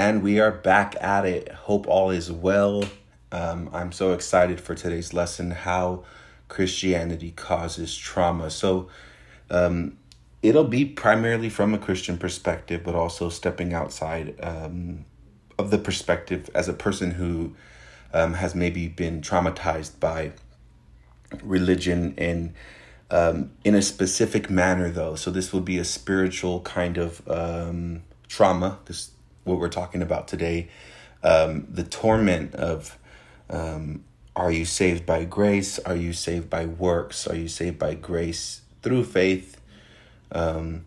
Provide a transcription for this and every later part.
And we are back at it. Hope all is well. Um, I'm so excited for today's lesson how Christianity causes trauma. So, um, it'll be primarily from a Christian perspective, but also stepping outside um, of the perspective as a person who um, has maybe been traumatized by religion and um, in a specific manner, though. So, this will be a spiritual kind of um, trauma. This what we're talking about today. Um, the torment of um, are you saved by grace? Are you saved by works? Are you saved by grace through faith? Um,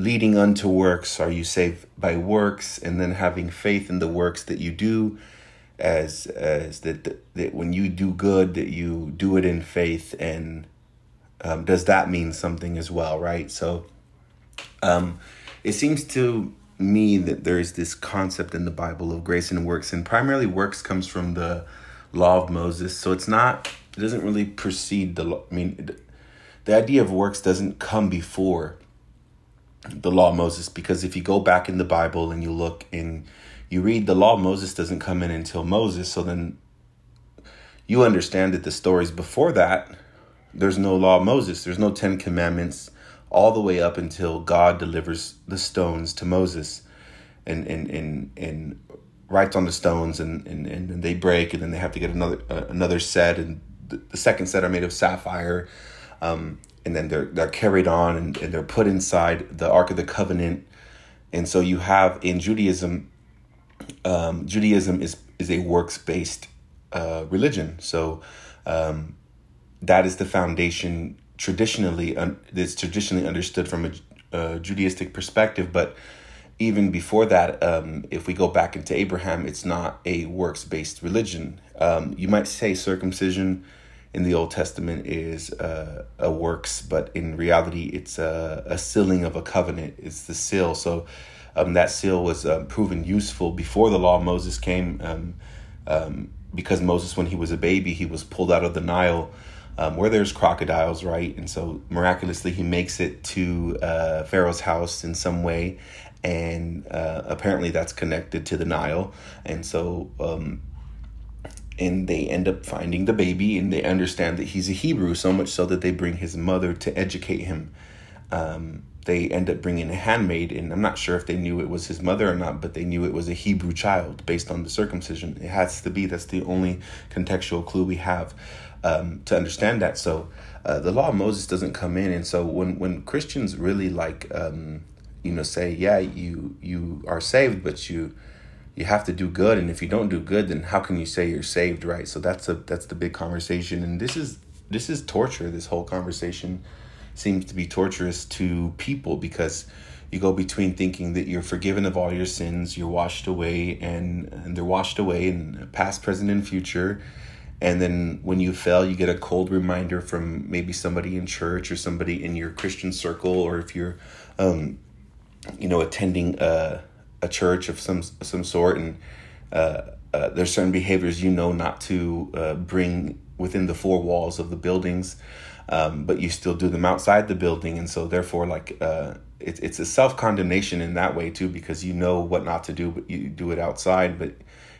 leading unto works, are you saved by works? And then having faith in the works that you do, as as that that, when you do good, that you do it in faith. And um, does that mean something as well, right? So, um, it seems to me that there is this concept in the Bible of grace and works, and primarily works comes from the law of Moses. So it's not, it doesn't really precede the law. I mean, the idea of works doesn't come before the law of Moses because if you go back in the Bible and you look and you read the law of Moses doesn't come in until Moses. So then you understand that the stories before that, there's no law of Moses, there's no Ten Commandments all the way up until God delivers the stones to Moses and and and, and writes on the stones and, and, and they break and then they have to get another uh, another set and the, the, second set are made of sapphire um, and then they're they're carried on and, and they're put inside the Ark of the Covenant. And so you have in Judaism um, Judaism is is a works based uh, religion. So um, that is the foundation traditionally that's traditionally understood from a, Judaistic perspective, but even before that, um, if we go back into Abraham, it's not a works based religion. Um, you might say circumcision in the Old Testament is uh, a works, but in reality, it's a, a sealing of a covenant. It's the seal. So um, that seal was uh, proven useful before the law Moses came. Um, um, because Moses, when he was a baby, he was pulled out of the Nile um, where there's crocodiles, right? And so miraculously, he makes it to uh, Pharaoh's house in some way, and uh, apparently that's connected to the Nile. And so, um, and they end up finding the baby, and they understand that he's a Hebrew, so much so that they bring his mother to educate him. Um, they end up bringing a handmaid, and I'm not sure if they knew it was his mother or not, but they knew it was a Hebrew child based on the circumcision. It has to be. That's the only contextual clue we have um, to understand that. So uh, the law of Moses doesn't come in, and so when when Christians really like um, you know say yeah you you are saved, but you you have to do good, and if you don't do good, then how can you say you're saved, right? So that's a that's the big conversation, and this is this is torture. This whole conversation seems to be torturous to people because you go between thinking that you're forgiven of all your sins, you're washed away, and, and they're washed away in past, present, and future and then when you fail you get a cold reminder from maybe somebody in church or somebody in your christian circle or if you're um, you know attending a, a church of some some sort. And uh, uh, there's certain behaviors you know not to uh, bring within the four walls of the buildings um, but you still do them outside the building. And so therefore like uh, it's it's a self-condemnation in that way too because you know what not to do but you do it outside. But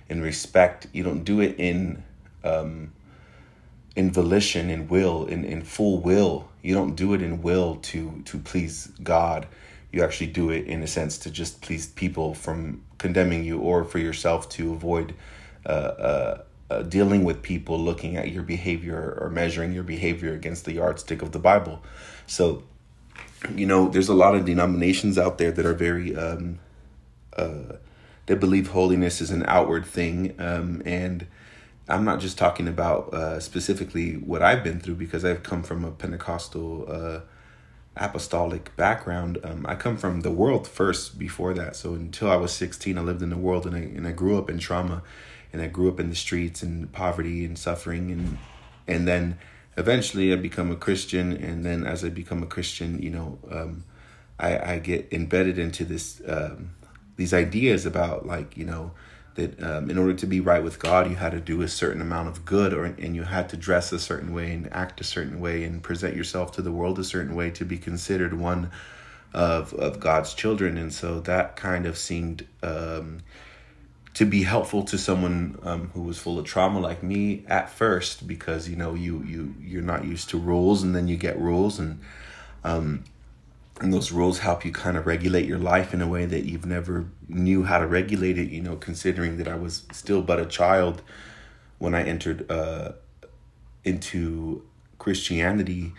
in respect you don't do it in um, in volition, in will, in, in full will. You don't do it in will to to please God. You actually do it in a sense to just please people from condemning you, or for yourself to avoid uh, uh, uh, dealing with people looking at your behavior or measuring your behavior against the yardstick of the Bible. So, you know, there's a lot of denominations out there that are very um, uh, they believe holiness is an outward thing, um, and I'm not just talking about uh, specifically what I've been through because I've come from a Pentecostal uh, apostolic background. Um, I come from the world first before that. So until I was 16, I lived in the world and I, and I grew up in trauma and I grew up in the streets and poverty and suffering. And, and then eventually I become a Christian. And then as I become a Christian, you know, um, I, I get embedded into this, um, these ideas about like, you know, that um, in order to be right with God, you had to do a certain amount of good, or and you had to dress a certain way and act a certain way and present yourself to the world a certain way to be considered one of of God's children, and so that kind of seemed um, to be helpful to someone um, who was full of trauma like me at first, because you know you you you're not used to rules, and then you get rules, and um, and those rules help you kind of regulate your life in a way that you've never knew how to regulate it. You know, considering that I was still but a child when I entered uh, into Christianity,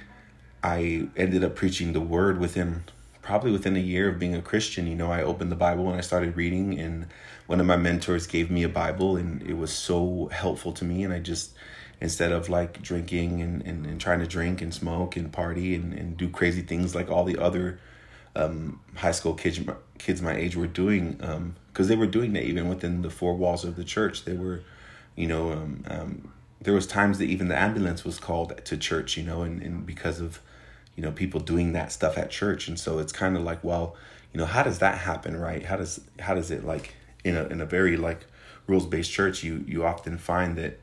I ended up preaching the word within probably within a year of being a Christian, you know, I opened the Bible and I started reading, and one of my mentors gave me a Bible, and it was so helpful to me. And I just, instead of like drinking and, and, and trying to drink and smoke and party and, and do crazy things like all the other um, high school kids, kids my age were doing, because um, they were doing that even within the four walls of the church. They were, you know, um, um, there was times that even the ambulance was called to church, you know, and, and because of you know people doing that stuff at church and so it's kind of like well you know how does that happen right how does how does it like in a in a very like rules based church you you often find that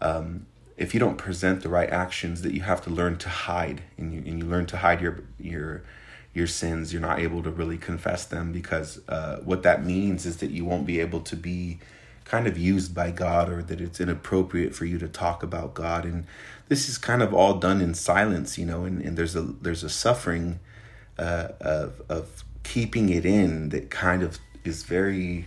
um, if you don't present the right actions that you have to learn to hide and you and you learn to hide your your your sins you're not able to really confess them because uh, what that means is that you won't be able to be kind of used by God or that it's inappropriate for you to talk about God. And this is kind of all done in silence you know and, and there's a there's a suffering uh, of of keeping it in that kind of is very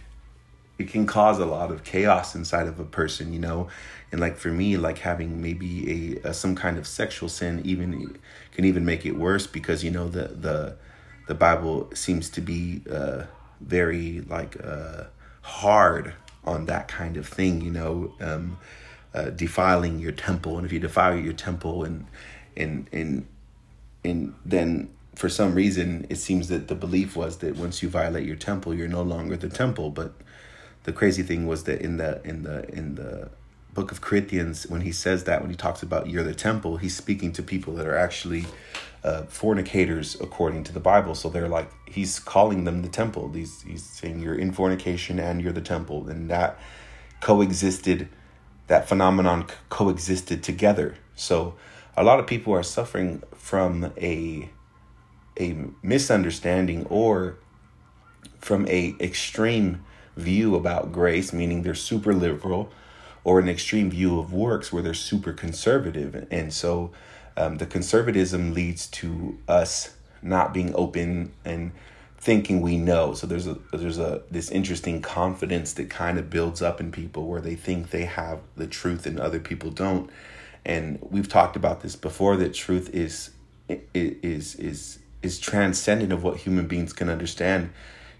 it can cause a lot of chaos inside of a person you know and like for me like having maybe a, a some kind of sexual sin even can even make it worse because you know the the the bible seems to be uh very like uh hard on that kind of thing, you know, um, uh, defiling your temple. And if you defile your temple and, and, and, and then for some reason it seems that the belief was that once you violate your temple, you're no longer the temple. But the crazy thing was that in the, in the, in the, book of corinthians when he says that when he talks about you're the temple he's speaking to people that are actually uh, fornicators according to the Bible. So they're like he's calling them the temple. He's he's saying you're in fornication and you're the temple, and that coexisted. That phenomenon coexisted together. So a lot of people are suffering from a a misunderstanding or from a extreme view about grace, meaning they're super liberal, or an extreme view of works where they're super conservative. And so um, the conservatism leads to us not being open and thinking we know. So there's a there's a this interesting confidence that kind of builds up in people where they think they have the truth and other people don't. And we've talked about this before that truth is is is is transcendent of what human beings can understand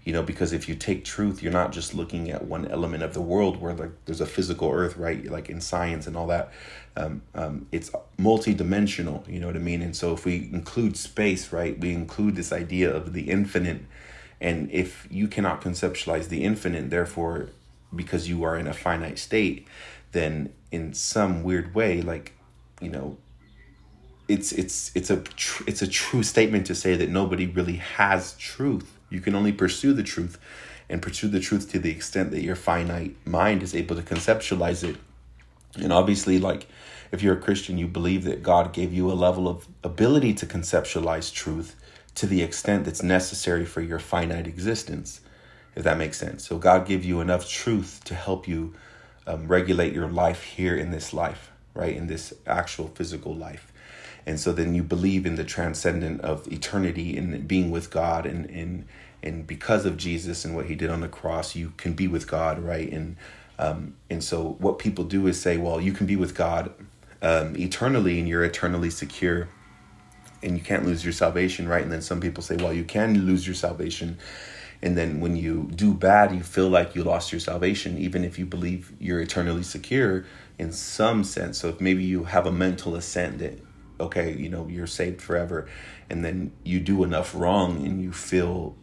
you know because if you take truth you're not just looking at one element of the world where like there's a physical earth right? Like in science and all that um, um, it's multi-dimensional you know what i mean? And so if we include space right we include this idea of the infinite. And if you cannot conceptualize the infinite therefore because you are in a finite state then in some weird way like you know it's it's it's a tr- it's a true statement to say that nobody really has truth you can only pursue the truth and pursue the truth to the extent that your finite mind is able to conceptualize it. And obviously, like if you're a Christian, you believe that God gave you a level of ability to conceptualize truth to the extent that's necessary for your finite existence, if that makes sense. So, God gave you enough truth to help you um, regulate your life here in this life, right? In this actual physical life and so then you believe in the transcendent of eternity and being with God and and and because of Jesus and what he did on the cross you can be with God right? And um, and so what people do is say well you can be with God um, eternally and you're eternally secure and you can't lose your salvation right? And then some people say well you can lose your salvation. And then when you do bad you feel like you lost your salvation even if you believe you're eternally secure in some sense. So if maybe you have a mental assent that okay, you know, you're saved forever. And then you do enough wrong and you feel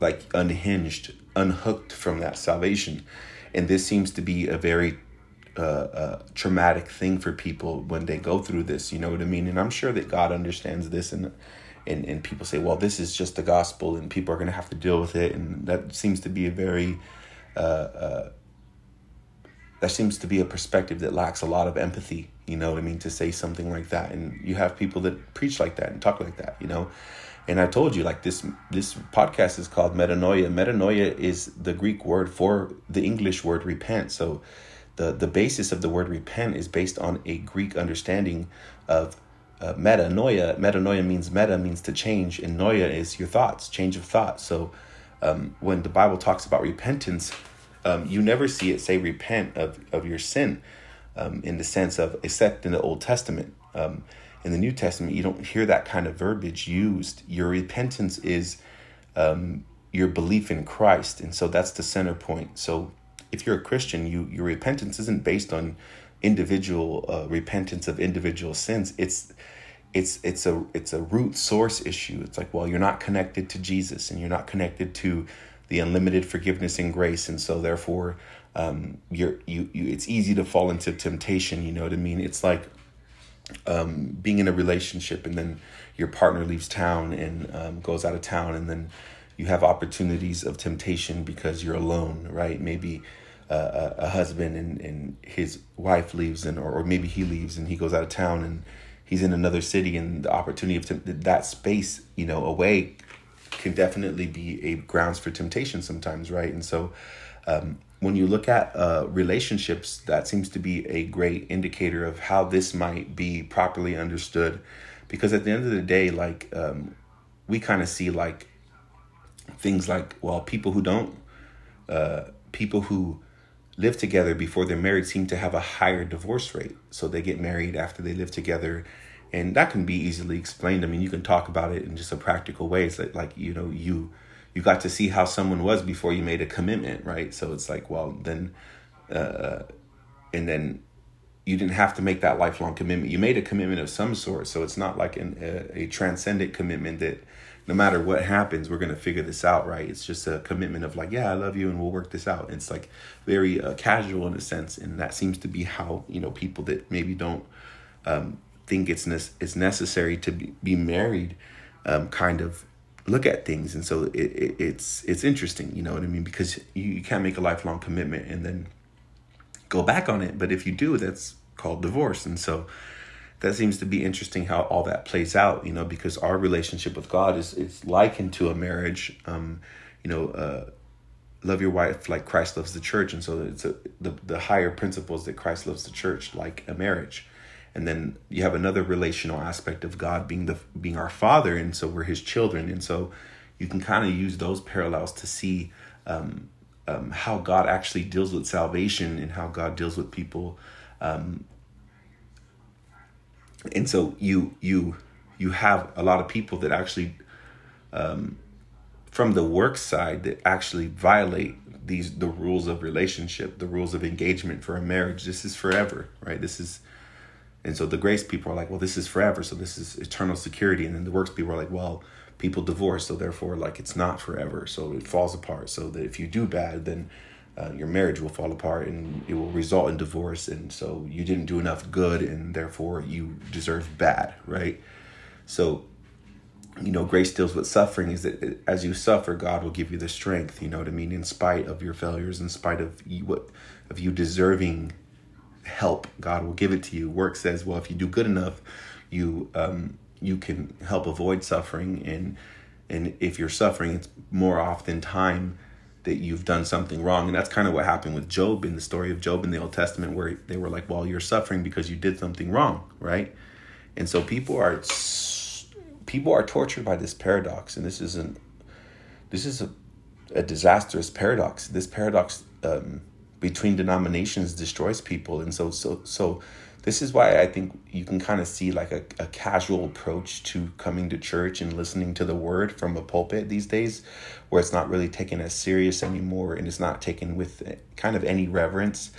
like unhinged, unhooked from that salvation. And this seems to be a very uh, uh, traumatic thing for people when they go through this. You know what I mean? And I'm sure that God understands this and and, and people say, well, this is just the gospel and people are going to have to deal with it. And that seems to be a very, uh, uh, that seems to be a perspective that lacks a lot of empathy you know what I mean, to say something like that. And you have people that preach like that and talk like that, you know. And I told you like this this podcast is called metanoia. Metanoia is the Greek word for the English word repent. So the the basis of the word repent is based on a Greek understanding of uh, metanoia. Metanoia means meta means to change, and noia is your thoughts, change of thought. So um, when the Bible talks about repentance, um, you never see it say repent of, of your sin um, in the sense of, except in the Old Testament. Um, in the New Testament, you don't hear that kind of verbiage used. Your repentance is um, your belief in Christ. And so that's the center point. So if you're a Christian, you your repentance isn't based on individual uh, repentance of individual sins. It's it's it's a it's a root source issue. It's like, well, you're not connected to Jesus and you're not connected to the unlimited forgiveness and grace, and so therefore, um, you're you you. It's easy to fall into temptation. You know what I mean? It's like um, being in a relationship and then your partner leaves town and um, goes out of town, and then you have opportunities of temptation because you're alone, right? Maybe uh, a, a husband and, and his wife leaves, and or, or maybe he leaves and he goes out of town and he's in another city and the opportunity of that space you know away can definitely be a grounds for temptation sometimes right and so um, when you look at uh, relationships that seems to be a great indicator of how this might be properly understood because at the end of the day like um, we kind of see like things like well people who don't uh, people who live together before they're married seem to have a higher divorce rate. So they get married after they live together. And that can be easily explained. I mean, you can talk about it in just a practical way. It's like, like you know, you you got to see how someone was before you made a commitment, right? So it's like, well, then, uh, and then you didn't have to make that lifelong commitment. You made a commitment of some sort. So it's not like an, a, a transcendent commitment that no matter what happens, we're to figure this out, right? It's just a commitment of like, yeah, I love you and we'll work this out. It's like very uh, casual in a sense. And that seems to be how, you know, people that maybe don't um, think it's, ne- it's necessary to be, be married um, kind of look at things. And so it, it, it's, it's interesting, you know what I mean? Because you, you can't make a lifelong commitment and then go back on it. But if you do, that's called divorce. And so, that seems to be interesting how all that plays out, you know, because our relationship with God is is likened to a marriage. Um, you know, uh, love your wife like Christ loves the church, and so it's a, the the higher principles that Christ loves the church like a marriage, and then you have another relational aspect of God being the being our Father, and so we're His children, and so you can kind of use those parallels to see um, um, how God actually deals with salvation and how God deals with people. Um, and so you you you have a lot of people that actually um, from the work side that actually violate these the rules of relationship the rules of engagement for a marriage. This is forever right? This is and so the grace people are like well this is forever so this is eternal security. And then the works people are like well people divorce so therefore like it's not forever so it falls apart. So that if you do bad then uh, your marriage will fall apart and it will result in divorce. And so you didn't do enough good and therefore you deserve bad right? So you know grace deals with suffering. Is that as you suffer god will give you the strength you know what i mean in spite of your failures in spite of you what of you deserving help god will give it to you work says well if you do good enough you um you can help avoid suffering and and if you're suffering it's more often time that you've done something wrong. And that's kind of what happened with Job in the story of Job in the Old Testament, where they were like, well, you're suffering because you did something wrong, right? And so people are people are tortured by this paradox, and this isn't this is a, a disastrous paradox. This paradox um, between denominations destroys people, and so so so this is why I think you can kind of see like a, a casual approach to coming to church and listening to the word from a pulpit these days, where it's not really taken as serious anymore and it's not taken with kind of any reverence.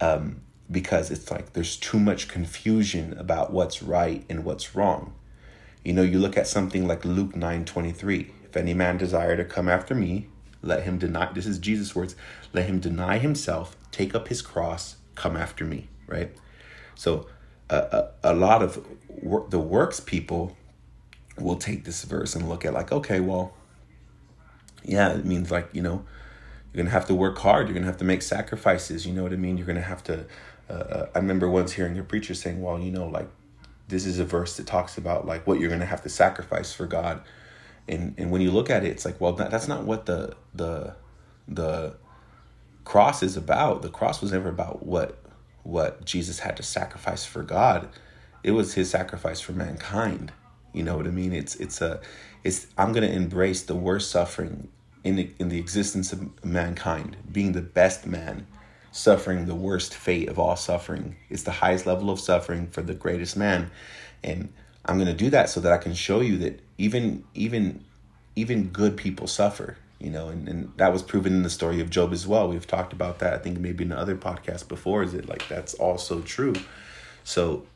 Um, because it's like there's too much confusion about what's right and what's wrong. You know, you look at something like Luke 9 23. If any man desire to come after me, let him deny, this is Jesus' words, let him deny himself, take up his cross, come after me, right? So a, a, a lot of the works people will take this verse and look at like, okay, well, yeah, it means like, you know, you're going to have to work hard. You're going to have to make sacrifices. You know what I mean? You're going to have to, uh, uh, I remember once hearing a preacher saying, well, you know, like this is a verse that talks about like what you're going to have to sacrifice for God. And and when you look at it, it's like, well, that, that's not what the the the cross is about. The cross was never about what what Jesus had to sacrifice for God. It was his sacrifice for mankind. You know what I mean? It's it's a it's I'm going to embrace the worst suffering in the, in the existence of mankind, being the best man, suffering the worst fate of all suffering. It's the highest level of suffering for the greatest man. And I'm going to do that so that I can show you that even even even good people suffer you know and, and that was proven in the story of job as well. We've talked about that i think maybe in other podcasts before is it like that's also true? So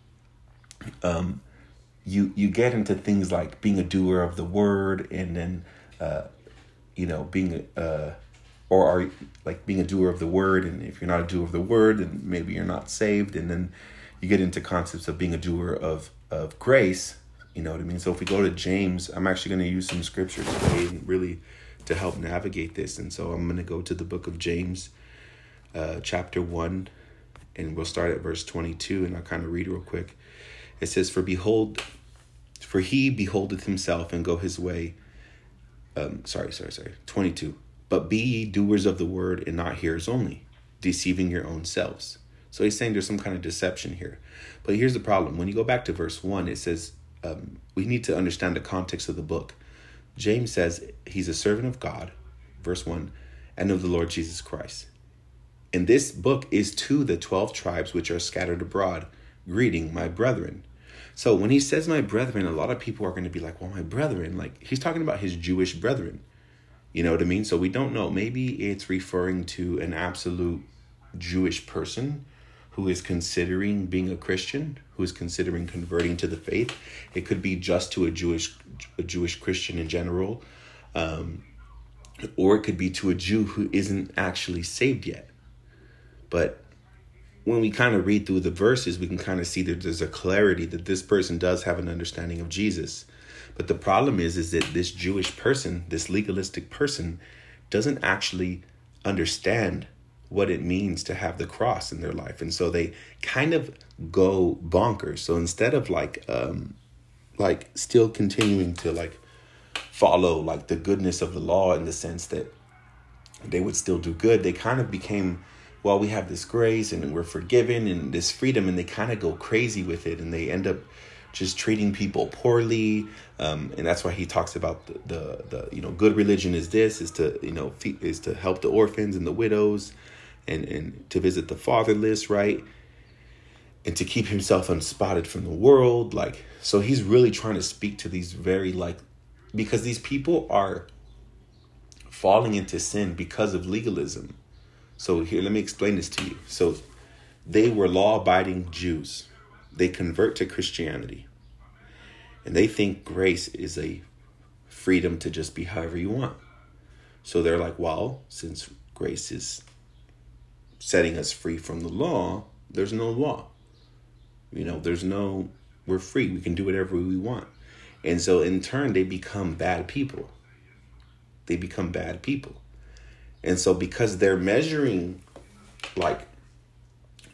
um you you get into things like being a doer of the word and then uh you know being uh or are like being a doer of the word and if you're not a doer of the word then maybe you're not saved. And then you get into concepts of being a doer of of grace you know what i mean so if we go to james i'm actually going to use some scripture today really to help navigate this. And so I'm going to go to the book of James, uh, chapter 1, and we'll start at verse 22, and I'll kind of read real quick. It says, For behold, for he beholdeth himself and go his way. Um, sorry, sorry, sorry. 22. But be ye doers of the word and not hearers only, deceiving your own selves. So he's saying there's some kind of deception here. But here's the problem. When you go back to verse 1, it says um, we need to understand the context of the book. James says he's a servant of God, verse 1, and of the Lord Jesus Christ. And this book is to the 12 tribes which are scattered abroad, greeting my brethren. So when he says my brethren, a lot of people are going to be like, well, my brethren, like he's talking about his Jewish brethren. You know what I mean? So we don't know. Maybe it's referring to an absolute Jewish person who is considering being a Christian, who is considering converting to the faith. It could be just to a Jewish a Jewish Christian in general, um, or it could be to a Jew who isn't actually saved yet. But when we kind of read through the verses, we can kind of see that there's a clarity that this person does have an understanding of Jesus. But the problem is, is that this Jewish person, this legalistic person, doesn't actually understand what it means to have the cross in their life. And so they kind of go bonkers. So instead of like um like still continuing to like follow like the goodness of the law in the sense that they would still do good they kind of became well we have this grace and we're forgiven and this freedom and they kind of go crazy with it and they end up just treating people poorly. Um, and that's why he talks about the, the, the you know good religion is this is to you know is to help the orphans and the widows and, and to visit the fatherless, right? And to keep himself unspotted from the world. Like, so he's really trying to speak to these very, like, because these people are falling into sin because of legalism. So here, let me explain this to you. So they were law abiding Jews. They convert to Christianity. And they think grace is a freedom to just be however you want. So they're like, well, since grace is setting us free from the law, there's no law. You know, there's no, we're free. We can do whatever we want. And so in turn, they become bad people. They become bad people. And so because they're measuring like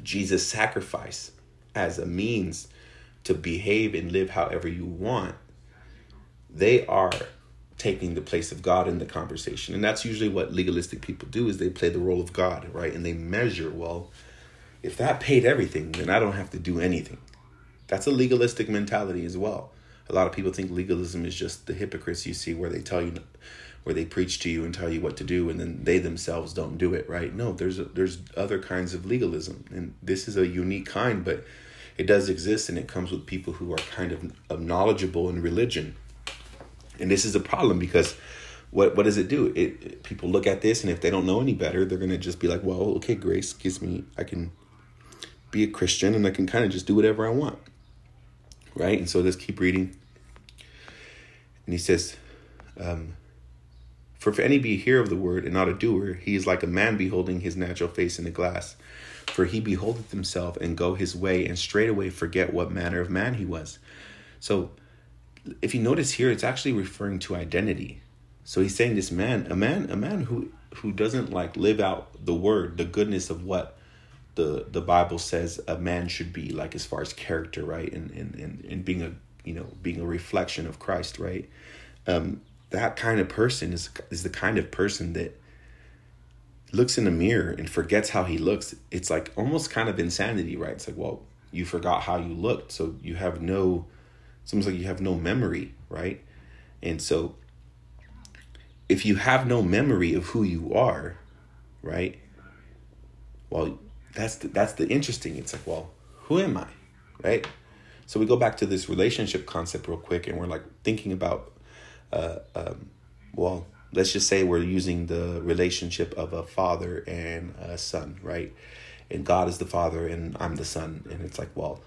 Jesus' sacrifice as a means to behave and live however you want, they are taking the place of God in the conversation. And that's usually what legalistic people do is they play the role of God, right? And they measure, well, if that paid everything, then I don't have to do anything. That's a legalistic mentality as well. A lot of people think legalism is just the hypocrites you see where they tell you where they preach to you and tell you what to do and then they themselves don't do it, right? No, there's a, there's other kinds of legalism and this is a unique kind, but it does exist and it comes with people who are kind of, of knowledgeable in religion and this is a problem because what what does it do? It people look at this and if they don't know any better, they're gonna just be like, well, okay, grace gives me I can be a Christian and I can kind of just do whatever I want. Right? And so let's keep reading. And he says, um, For if any be a hearer of the word and not a doer, he is like a man beholding his natural face in a glass. For he beholdeth himself and go his way, and straightway forget what manner of man he was. So if you notice here, it's actually referring to identity. So he's saying this man, a man, a man who who doesn't like live out the word, the goodness of what the the Bible says a man should be, like as far as character, right? And and and, and being a you know, being a reflection of Christ, right? Um, that kind of person is is the kind of person that looks in the mirror and forgets how he looks. It's like almost kind of insanity, right? It's like, well, you forgot how you looked, so you have no it's almost like you have no memory, right? And so if you have no memory of who you are, right? Well, that's the, that's the interesting. It's like, well, who am I? Right? So we go back to this relationship concept real quick and we're like thinking about uh um well, let's just say we're using the relationship of a father and a son, right? And God is the father and I'm the son and it's like, well,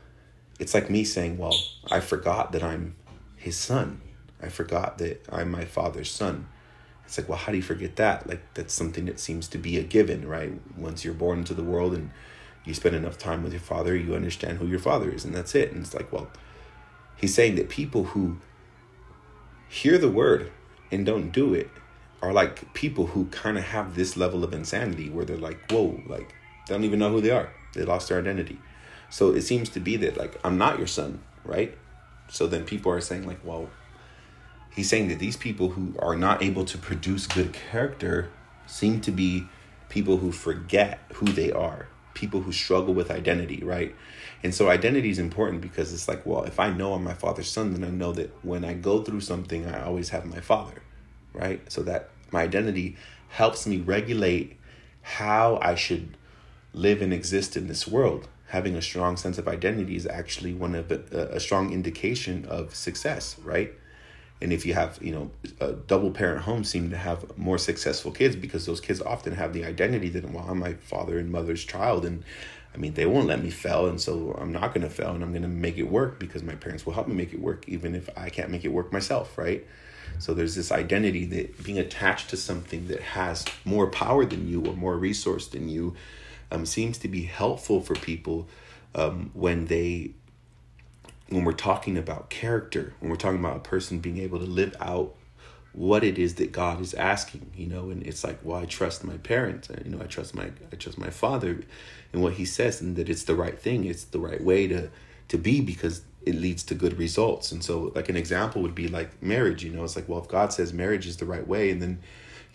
it's like me saying, well, I forgot that I'm his son. I forgot that I'm my father's son. It's like, well, how do you forget that? Like, that's something that seems to be a given, right? Once you're born into the world and you spend enough time with your father, you understand who your father is, and that's it. And it's like, well, he's saying that people who hear the word and don't do it are like people who kind of have this level of insanity where they're like, whoa, like, they don't even know who they are. They lost their identity. So it seems to be that like I'm not your son, right? So then people are saying like, well, he's saying that these people who are not able to produce good character seem to be people who forget who they are, people who struggle with identity, right? And so identity is important because it's like, well, if I know I'm my father's son, then I know that when I go through something, I always have my father, right? So that my identity helps me regulate how I should live and exist in this world having a strong sense of identity is actually one of a, uh, a strong indication of success, right? And if you have, you know, a double parent home seem to have more successful kids because those kids often have the identity that, well, I'm my father and mother's child. And I mean, they won't let me fail. And so I'm not going to fail and I'm going to make it work because my parents will help me make it work, even if I can't make it work myself, right? So there's this identity that being attached to something that has more power than you or more resource than you um, seems to be helpful for people um, when they when we're talking about character when we're talking about a person being able to live out what it is that God is asking, you know, and it's like, well, I trust my parents, you know, I trust my, I trust my father, and what he says, and that it's the right thing, it's the right way to, to be because it leads to good results. And so, like an example would be like marriage, you know, it's like, well, if God says marriage is the right way, and then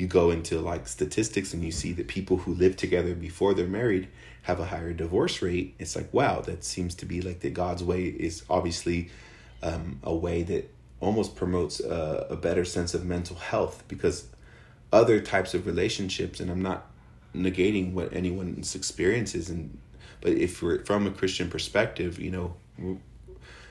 you go into like statistics and you see that people who live together before they're married have a higher divorce rate it's like wow that seems to be like that god's way is obviously um, a way that almost promotes a, a better sense of mental health because other types of relationships and i'm not negating what anyone's experiences and but if we're from a christian perspective you know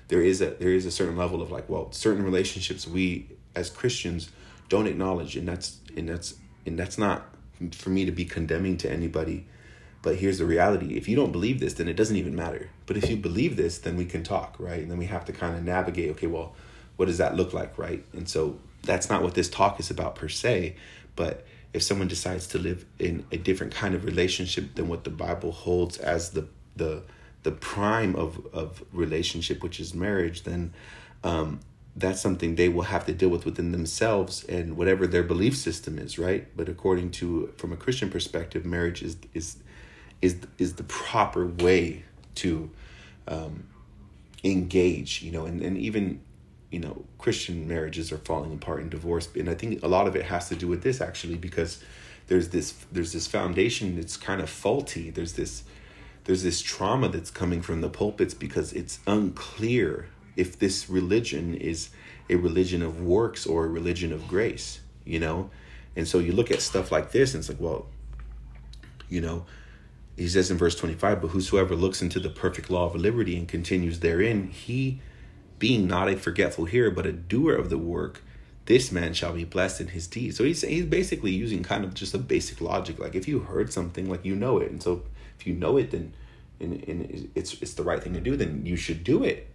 there is a there is a certain level of like well certain relationships we as christians don't acknowledge and that's and that's and that's not for me to be condemning to anybody but here's the reality. If you don't believe this then it doesn't even matter. But if you believe this then we can talk right? And then we have to kind of navigate okay well what does that look like right? And so that's not what this talk is about per se but if someone decides to live in a different kind of relationship than what the bible holds as the the the prime of of relationship which is marriage then um that's something they will have to deal with within themselves and whatever their belief system is right? But according to from a christian perspective marriage is is is is the proper way to um, engage you know and, and even you know christian marriages are falling apart in divorce and i think a lot of it has to do with this actually because there's this there's this foundation that's kind of faulty. There's this there's this trauma that's coming from the pulpits because it's unclear if this religion is a religion of works or a religion of grace, you know? And so you look at stuff like this and it's like, well, you know, he says in verse 25, but whosoever looks into the perfect law of liberty and continues therein, he being not a forgetful hearer, but a doer of the work, this man shall be blessed in his deeds. So he's he's basically using kind of just a basic logic. Like if you heard something, like you know it, and so if you know it, then and, and it's it's the right thing to do, then you should do it.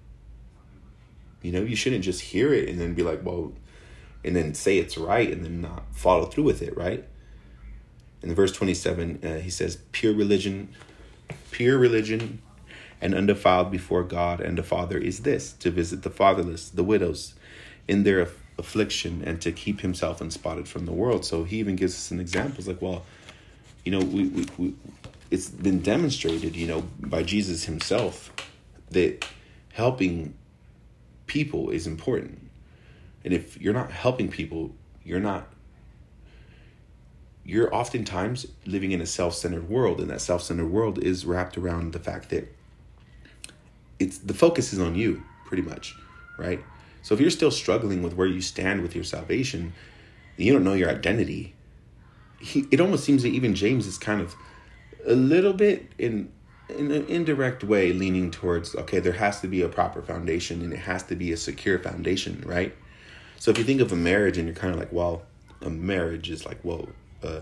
You know, you shouldn't just hear it and then be like, well, and then say it's right and then not follow through with it, right? In verse 27, uh, he says, pure religion, pure religion and undefiled before God and the Father is this to visit the fatherless, the widows in their aff- affliction, and to keep himself unspotted from the world. So he even gives us an example. It's like, well, you know, we, we, we it's been demonstrated, you know, by Jesus himself that helping people is important. And if you're not helping people, you're not you're oftentimes living in a self-centered world and that self-centered world is wrapped around the fact that it's the focus is on you pretty much right so if you're still struggling with where you stand with your salvation you don't know your identity he, it almost seems that even james is kind of a little bit in in an indirect way leaning towards okay there has to be a proper foundation and it has to be a secure foundation right so if you think of a marriage and you're kind of like well a marriage is like well uh,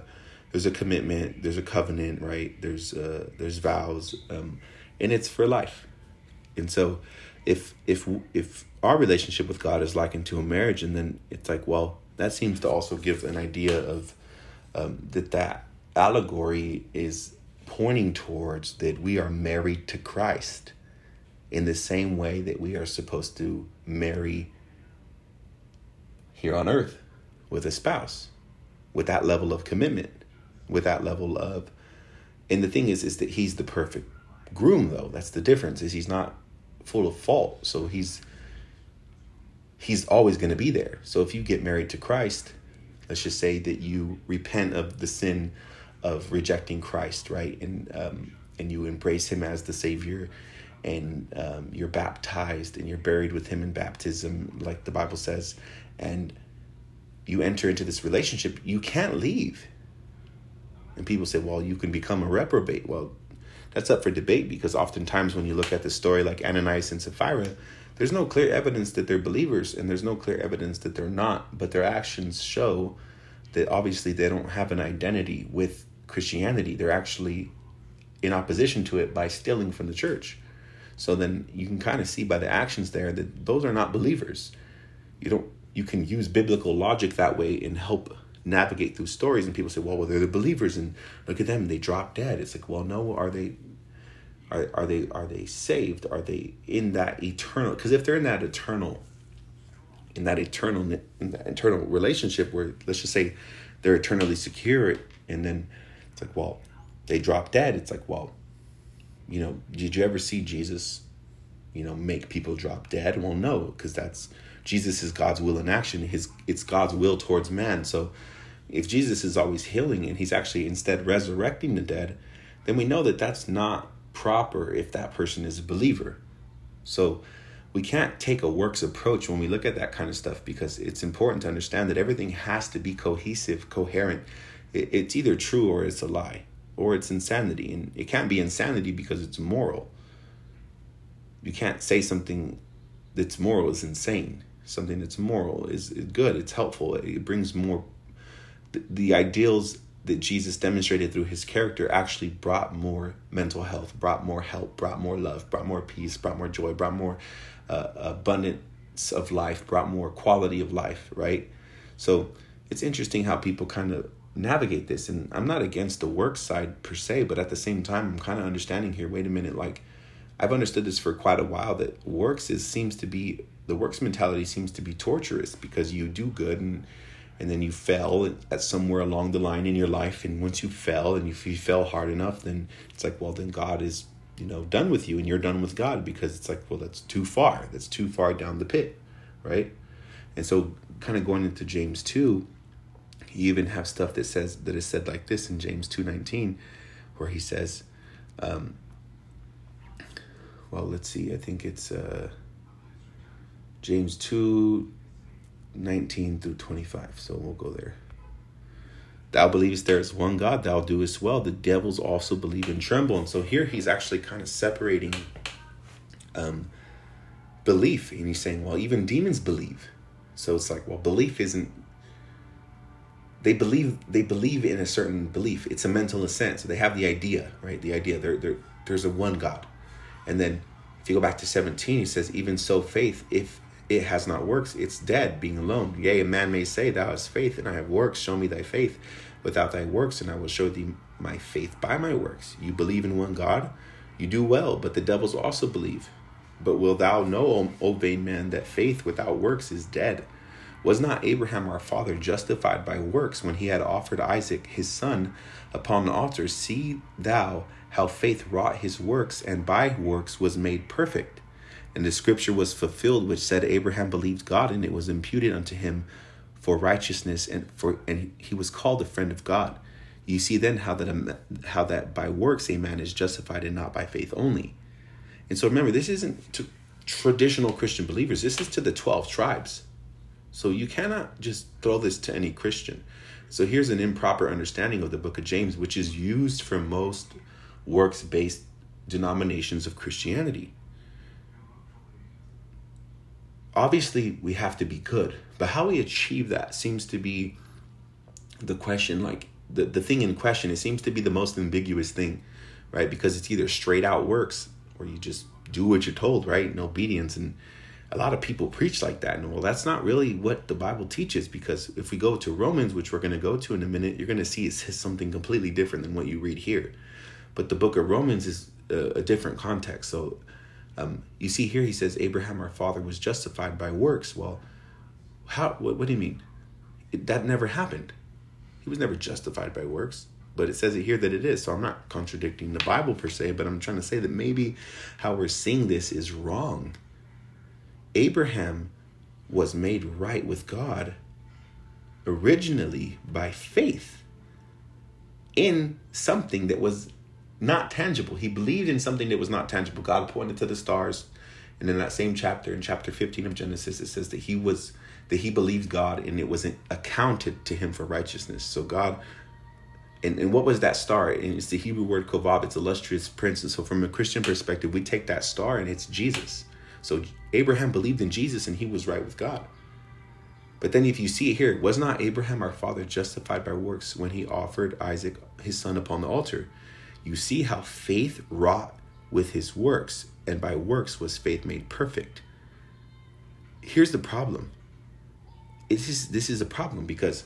there's a commitment, there's a covenant, right? There's uh, there's vows, um, and it's for life. And so, if if if our relationship with God is likened to a marriage, and then it's like, well, that seems to also give an idea of um, that that allegory is pointing towards that we are married to Christ in the same way that we are supposed to marry here on earth with a spouse with that level of commitment, with that level of and the thing is is that he's the perfect groom though. That's the difference is he's not full of fault. So he's he's always going to be there. So if you get married to Christ, let's just say that you repent of the sin of rejecting Christ, right? And um, and you embrace him as the savior and um, you're baptized and you're buried with him in baptism like the bible says and you enter into this relationship, you can't leave. And people say, well, you can become a reprobate. Well, that's up for debate because oftentimes when you look at the story like Ananias and Sapphira, there's no clear evidence that they're believers and there's no clear evidence that they're not, but their actions show that obviously they don't have an identity with Christianity. They're actually in opposition to it by stealing from the church. So then you can kind of see by the actions there that those are not believers. You don't you can use biblical logic that way and help navigate through stories and people say well, well they're the believers and look at them they drop dead it's like well no are they are, are they are they saved are they in that eternal because if they're in that eternal in that eternal in that eternal relationship where let's just say they're eternally secure and then like well they drop dead it's like well you know did you ever see jesus you know make people drop dead well no because that's Jesus is God's will in action. His it's God's will towards man. So if Jesus is always healing and he's actually instead resurrecting the dead, then we know that that's not proper if that person is a believer. So we can't take a works approach when we look at that kind of stuff because it's important to understand that everything has to be cohesive, coherent. It's either true or it's a lie or it's insanity. And it can't be insanity because it's moral. You can't say something that's moral is insane something that's moral is, good it's helpful it brings more the, the ideals that jesus demonstrated through his character actually brought more mental health brought more help brought more love brought more peace brought more joy brought more uh, abundance of life brought more quality of life right so it's interesting how people kind of navigate this and i'm not against the work side per se but at the same time i'm kind of understanding here wait a minute like i've understood this for quite a while that works is seems to be the works mentality seems to be torturous because you do good and and then you fell at somewhere along the line in your life and once you fell and if you fell hard enough then it's like well then god is you know done with you and you're done with god because it's like well that's too far that's too far down the pit right? And so kind of going into james 2 you even have stuff that says that is said like this in james 2.19 where he says um, well let's see i think it's uh, James 2 19 through 25. So we'll go there. Thou believest there is one God, thou doest well. The devils also believe and tremble. And so here he's actually kind of separating um, belief. And he's saying, well, even demons believe. So it's like, well, belief isn't they believe they believe in a certain belief. It's a mental assent. So they have the idea, right? The idea there there there's a one God. And then if you go back to 17, he says, even so faith, if it has not works, it's dead, being alone. Yea, a man may say, Thou hast faith, and I have works, show me thy faith without thy works, and I will show thee my faith by my works. You believe in one God, you do well, but the devils also believe. But will thou know, O vain man, that faith without works is dead? Was not Abraham our father justified by works when he had offered Isaac his son upon the altar? See thou how faith wrought his works, and by works was made perfect. And the scripture was fulfilled, which said, Abraham believed God, and it was imputed unto him for righteousness and for and he was called a friend of God. You see then how that how that by works a man is justified and not by faith only. And so remember, this isn't to traditional Christian believers. This is to the 12 tribes. So you cannot just throw this to any Christian. So here's an improper understanding of the book of James, which is used for most works based denominations of Christianity. Obviously, we have to be good, but how we achieve that seems to be the question, like the, the thing in question. It seems to be the most ambiguous thing, right? Because it's either straight out works or you just do what you're told, right? In obedience. And a lot of people preach like that. And well, that's not really what the Bible teaches because if we go to Romans, which we're going to go to in a minute, you're going to see it says something completely different than what you read here. But the book of Romans is a, a different context. So um, you see here, he says, Abraham, our father, was justified by works. Well, how? What, what do you mean? It, that never happened. He was never justified by works but it says it here that it is. So I'm not contradicting the Bible per se, but I'm trying to say that maybe how we're seeing this is wrong. Abraham was made right with God originally by faith in something that was not tangible. He believed in something that was not tangible. God pointed to the stars. And in that same chapter, in chapter 15 of Genesis, it says that he was that he believed God and it wasn't accounted to him for righteousness. So God and, and what was that star? And it's the Hebrew word kovab, it's illustrious prince. And so from a Christian perspective, we take that star and it's Jesus. So Abraham believed in Jesus and he was right with God. But then if you see it here, was not Abraham our father justified by works when he offered Isaac his son upon the altar? You see how faith wrought with his works, and by works was faith made perfect. Here's the problem. It is, this is a problem because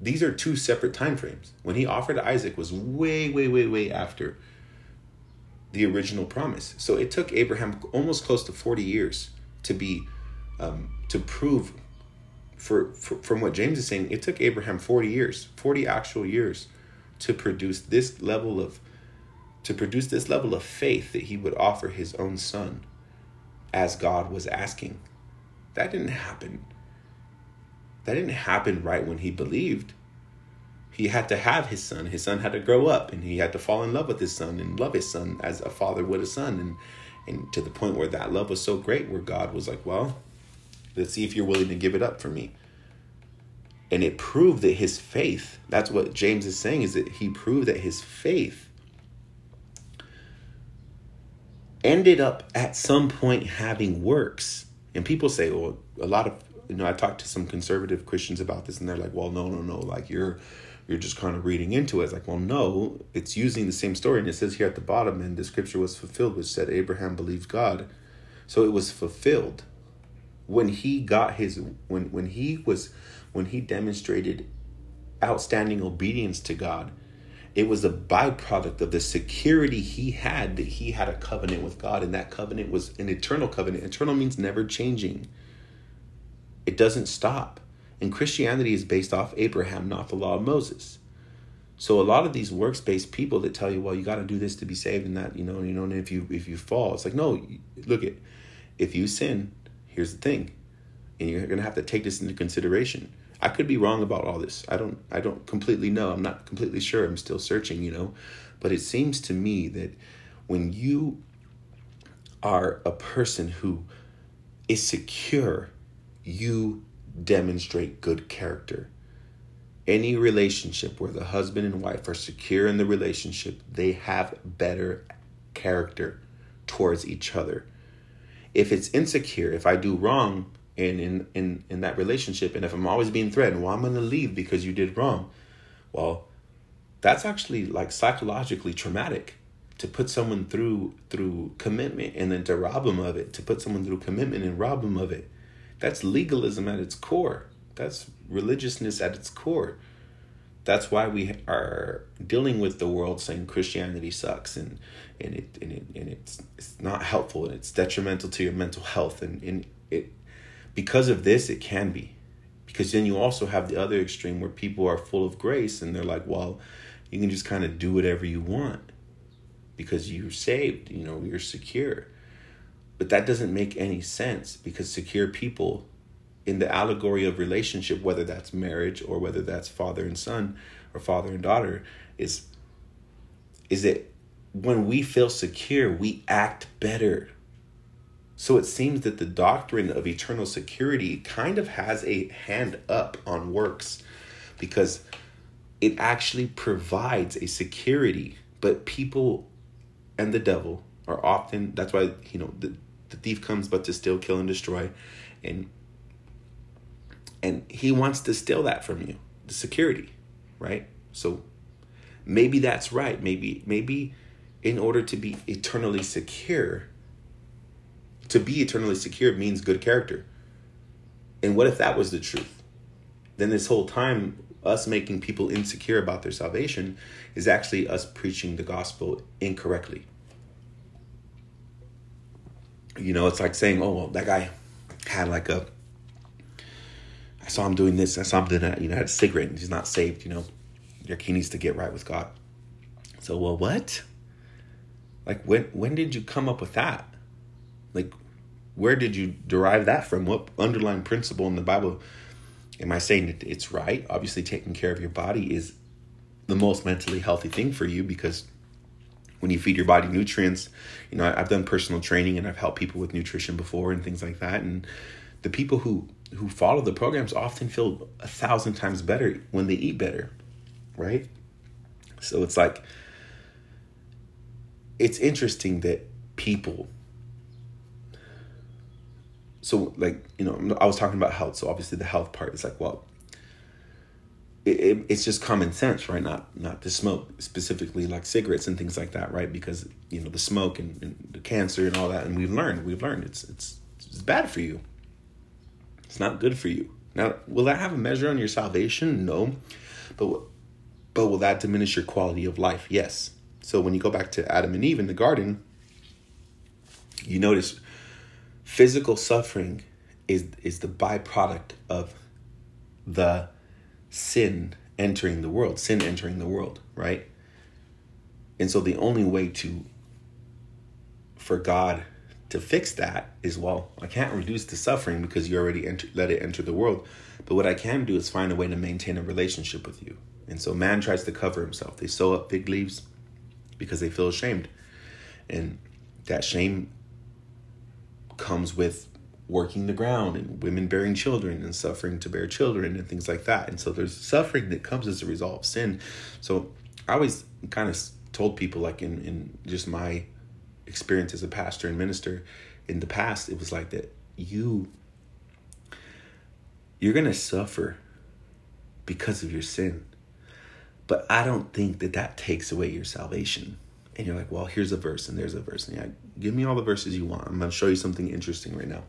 these are two separate time frames. When he offered Isaac was way, way, way, way after the original promise. So it took Abraham almost close to 40 years to be um, to prove for, for from what James is saying, it took Abraham 40 years, 40 actual years to produce this level of to produce this level of faith that he would offer his own son as God was asking. That didn't happen that didn't happen right when he believed. He had to have his son. His son had to grow up and he had to fall in love with his son and love his son as a father would a son. And, and to the point where that love was so great, where God was like, well, let's see if you're willing to give it up for me. And it proved that his faith, that's what James is saying, is that he proved that his faith ended up at some point having works. And people say, well, a lot of you know, I talked to some conservative Christians about this, and they're like, "Well, no, no, no, like you're." You're just kind of reading into it. It's like, well, no, it's using the same story. And it says here at the bottom, and the scripture was fulfilled, which said Abraham believed God. So it was fulfilled when he got his when when he was when he demonstrated outstanding obedience to God it was a byproduct of the security he had that he had a covenant with God and that covenant was an eternal covenant eternal means never changing it doesn't stop. And Christianity is based off Abraham, not the law of Moses. So a lot of these works based people that tell you, well, you got to do this to be saved, and that you know, you know, and if you if you fall, it's like no, look at if you sin, here's the thing, and you're gonna have to take this into consideration. I could be wrong about all this. I don't I don't completely know. I'm not completely sure. I'm still searching, you know, but it seems to me that when you are a person who is secure you demonstrate good character. Any relationship where the husband and wife are secure in the relationship, they have better character towards each other. If it's insecure, if I do wrong in, in, in, in that relationship, and if I'm always being threatened, well, I'm to leave because you did wrong. Well, that's actually like psychologically traumatic to put someone through through commitment and then to rob them of it to put someone through commitment and rob them of it that's legalism at its core. That's religiousness at its core. That's why we are dealing with the world saying Christianity sucks and and it and, it, and it's it's not helpful and it's detrimental to your mental health and, and it because of this it can be because then you also have the other extreme where people are full of grace and they're like well you can just kind of do whatever you want because you're saved you know you're secure but that doesn't make any sense because secure people in the allegory of relationship, whether that's marriage or whether that's father and son or father and daughter, is is that when we feel secure, we act better. So it seems that the doctrine of eternal security kind of has a hand up on works because it actually provides a security. But people and the devil are often, that's why, you know, the, the thief comes but to steal, kill, and destroy. And and he wants to steal that from you, the security, right? So maybe that's right. Maybe maybe in order to be eternally secure, to be eternally secure means good character. And what if that was the truth? Then this whole time, us making people insecure about their salvation is actually us preaching the gospel incorrectly. You know, it's like saying, oh, well, that guy had like a, I saw him doing this, I saw him doing that, you know, had a cigarette and he's not saved, you know. Your key needs to get right with God. So, well, what? Like when when did you come up with that? Like where did you derive that from? What underlying principle in the Bible am I saying that it's right? Obviously taking care of your body is the most mentally healthy thing for you because when you feed your body nutrients, you know, I've done personal training and I've helped people with nutrition before and things like that. And the people who who follow the programs often feel a thousand times better when they eat better, right? So it's like it's interesting that people so like you know i was talking about health so obviously the health part is like well it, it, it's just common sense right? Not not to smoke specifically like cigarettes and things like that right? Because you know the smoke and, and the cancer and all that and we've learned we've learned it's it's it's bad for you. It's not good for you. Now will that have a measure on your salvation? No. But but will that diminish your quality of life? Yes. So when you go back to Adam and Eve in the garden, you notice physical suffering is is the byproduct of the sin entering the world, sin entering the world, right? And so the only way to for God to fix that is well, I can't reduce the suffering because you already enter, let it enter the world. But what I can do is find a way to maintain a relationship with you. And so man tries to cover himself. They sew up fig leaves because they feel ashamed. And that shame comes with working the ground and women bearing children and suffering to bear children and things like that. And so there's suffering that comes as a result of sin. So I always kind of told people, like in, in just my experience as a pastor and minister in the past, it was like that you you're going to suffer because of your sin. But I don't think that that takes away your salvation. And you're like, well, here's a verse and there's a verse. And yeah, give me all the verses you want. I'm going to show you something interesting right now.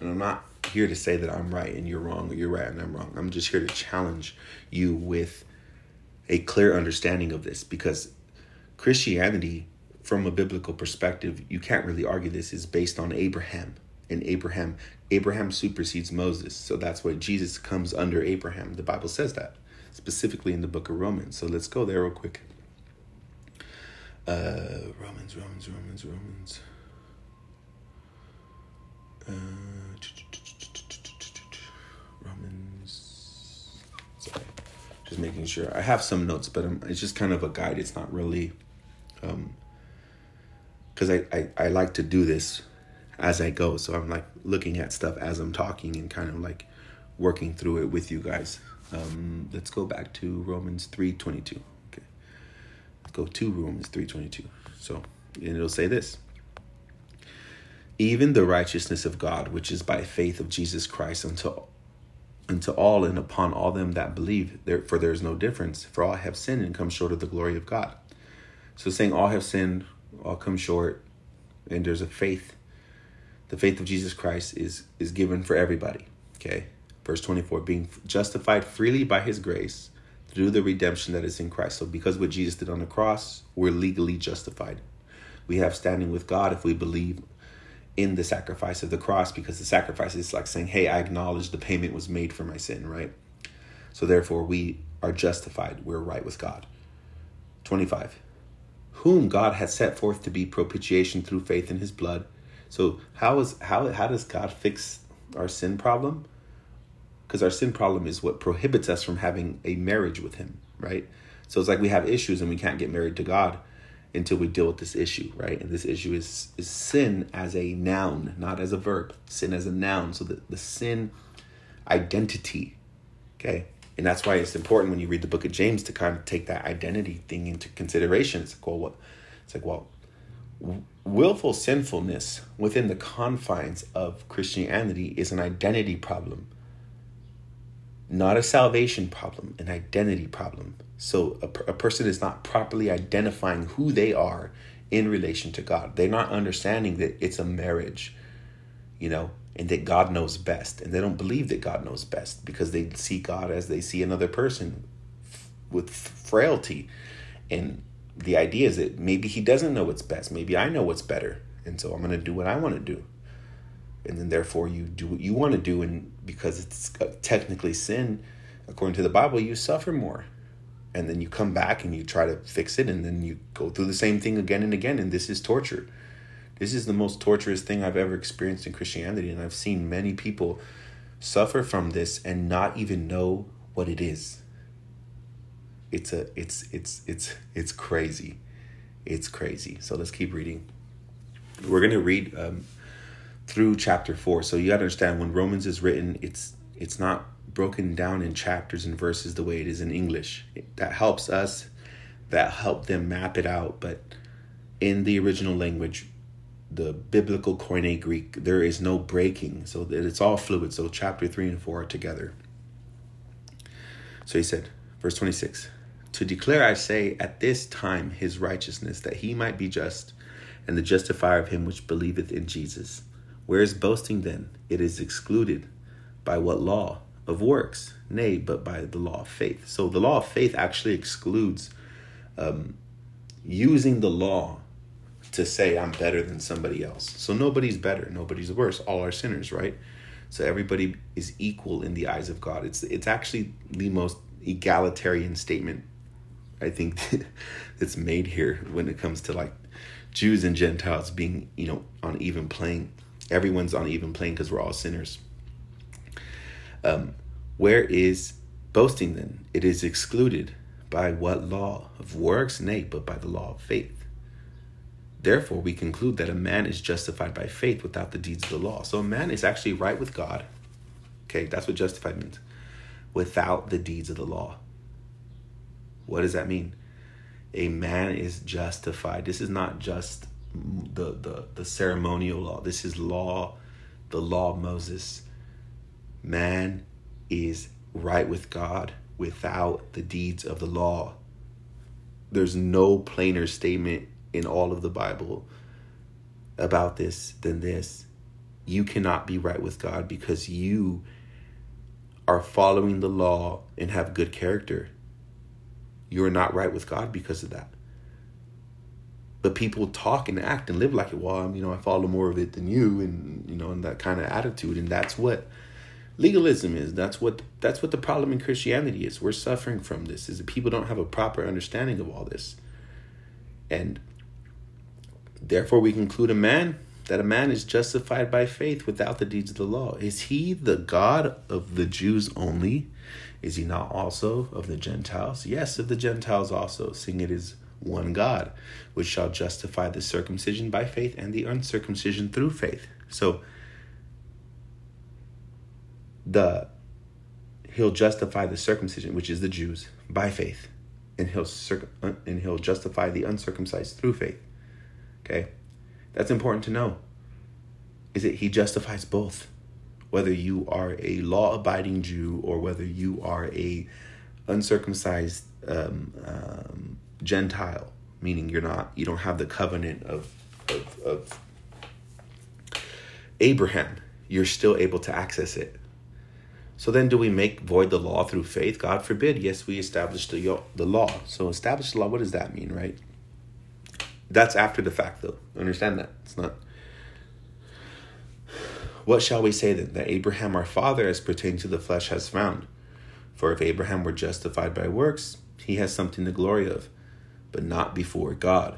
And I'm not here to say that I'm right and you're wrong or you're right and I'm wrong. I'm just here to challenge you with a clear understanding of this because Christianity, from a biblical perspective, you can't really argue this, is based on Abraham. And Abraham, Abraham supersedes Moses. So that's why Jesus comes under Abraham. The Bible says that specifically in the book of Romans. So let's go there real quick. Uh, Romans, Romans, Romans, Romans. Uh, just making sure. I have some notes, but I'm, it's just kind of a guide. It's not really, um, because I, I I like to do this as I go. So I'm like looking at stuff as I'm talking and kind of like working through it with you guys. Um, let's go back to Romans three twenty two. Okay, let's go to Romans three twenty two. So, and it'll say this: Even the righteousness of God, which is by faith of Jesus Christ, unto unto all and upon all them that believe. There, for there is no difference. For all have sinned and come short of the glory of God. So, saying all have sinned, all come short, and there's a faith. The faith of Jesus Christ is is given for everybody. Okay Verse 24, being justified freely by his grace through the redemption that is in Christ. So, because what Jesus did on the cross, we're legally justified. We have standing with God if we believe in the sacrifice of the cross, because the sacrifice is like saying, Hey, I acknowledge the payment was made for my sin, right? So, therefore, we are justified. We're right with God. 25. Whom God has set forth to be propitiation through faith in his blood. So, how is how how does God fix our sin problem? because our sin problem is what prohibits us from having a marriage with Him, right? So it's like we have issues and we can't get married to God until we deal with this issue, right? And this issue is is sin as a noun, not as a verb. Sin as a noun. So the, the sin identity. Okay. And that's why it's important when you read the book of James to kind of take that identity thing into consideration. It's like, well, what it's like, well, willful sinfulness within the confines of Christianity is an identity problem, not a salvation problem, an identity problem. So a, a person is not properly identifying who they are in relation to God. They're not understanding that it's a marriage, you know, and that God knows best. And they don't believe that God knows best because they see God as they see another person with frailty. And the idea is that maybe he doesn't know what's best. Maybe I know what's better. And so I'm going to do what I want to do. And then therefore you do what you want to do. And because it's uh, technically sin, according to the Bible, you suffer more. And then you come back and you try to fix it. And then you go through the same thing again and again. And this is torture. This is the most torturous thing I've ever experienced in Christianity. And I've seen many people suffer from this and not even know what it is it's a it's it's it's it's crazy it's crazy so let's keep reading we're going to read um, through chapter 4 so you got to understand when romans is written it's it's not broken down in chapters and verses the way it is in english that helps us that help them map it out but in the original language the biblical koine greek there is no breaking so that it's all fluid so chapter 3 and 4 are together so he said verse 26 to declare, I say, at this time his righteousness, that he might be just, and the justifier of him which believeth in Jesus. Where is boasting then? It is excluded. By what law? Of works? Nay, but by the law of faith. So the law of faith actually excludes um, using the law to say I'm better than somebody else. So nobody's better, nobody's worse. All are sinners, right? So everybody is equal in the eyes of God. It's it's actually the most egalitarian statement I think that's made here when it comes to like Jews and Gentiles being, you know, on even playing. Everyone's on even playing because we're all sinners. Um, where is boasting then? It is excluded by what law? Of works? Nay, but by the law of faith. Therefore, we conclude that a man is justified by faith without the deeds of the law. So a man is actually right with God. Okay, that's what justified means. Without the deeds of the law. What does that mean? A man is justified. This is not just the, the, the ceremonial law. This is law, the law of Moses. Man is right with God without the deeds of the law. There's no plainer statement in all of the Bible about this than this. You cannot be right with God because you are following the law and have good character you're not right with God because of that. But people talk and act and live like it. Well, I'm, you know, I follow more of it than you, and you know, and that kind of attitude, and that's what legalism is. That's what that's what the problem in Christianity is. We're suffering from this. Is that people don't have a proper understanding of all this, and therefore we conclude a man that a man is justified by faith without the deeds of the law. Is he the God of the Jews only? Is he not also of the Gentiles? Yes, of the Gentiles also, seeing it is one God, which shall justify the circumcision by faith and the uncircumcision through faith. So the he'll justify the circumcision, which is the Jews, by faith, and he'll circ- and he'll justify the uncircumcised through faith. Okay, that's important to know. Is that he justifies both whether you are a law-abiding Jew or whether you are a uncircumcised um, um, Gentile, meaning you're not, you don't have the covenant of, of, of Abraham, you're still able to access it. So then, do we make void the law through faith? God forbid. Yes, we establish the the law. So establish the law. What does that mean, right? That's after the fact, though. Understand that it's not what shall we say then? That Abraham our father, as pertaining to the flesh, has found. For if Abraham were justified by works, he has something to glory of, but not before God.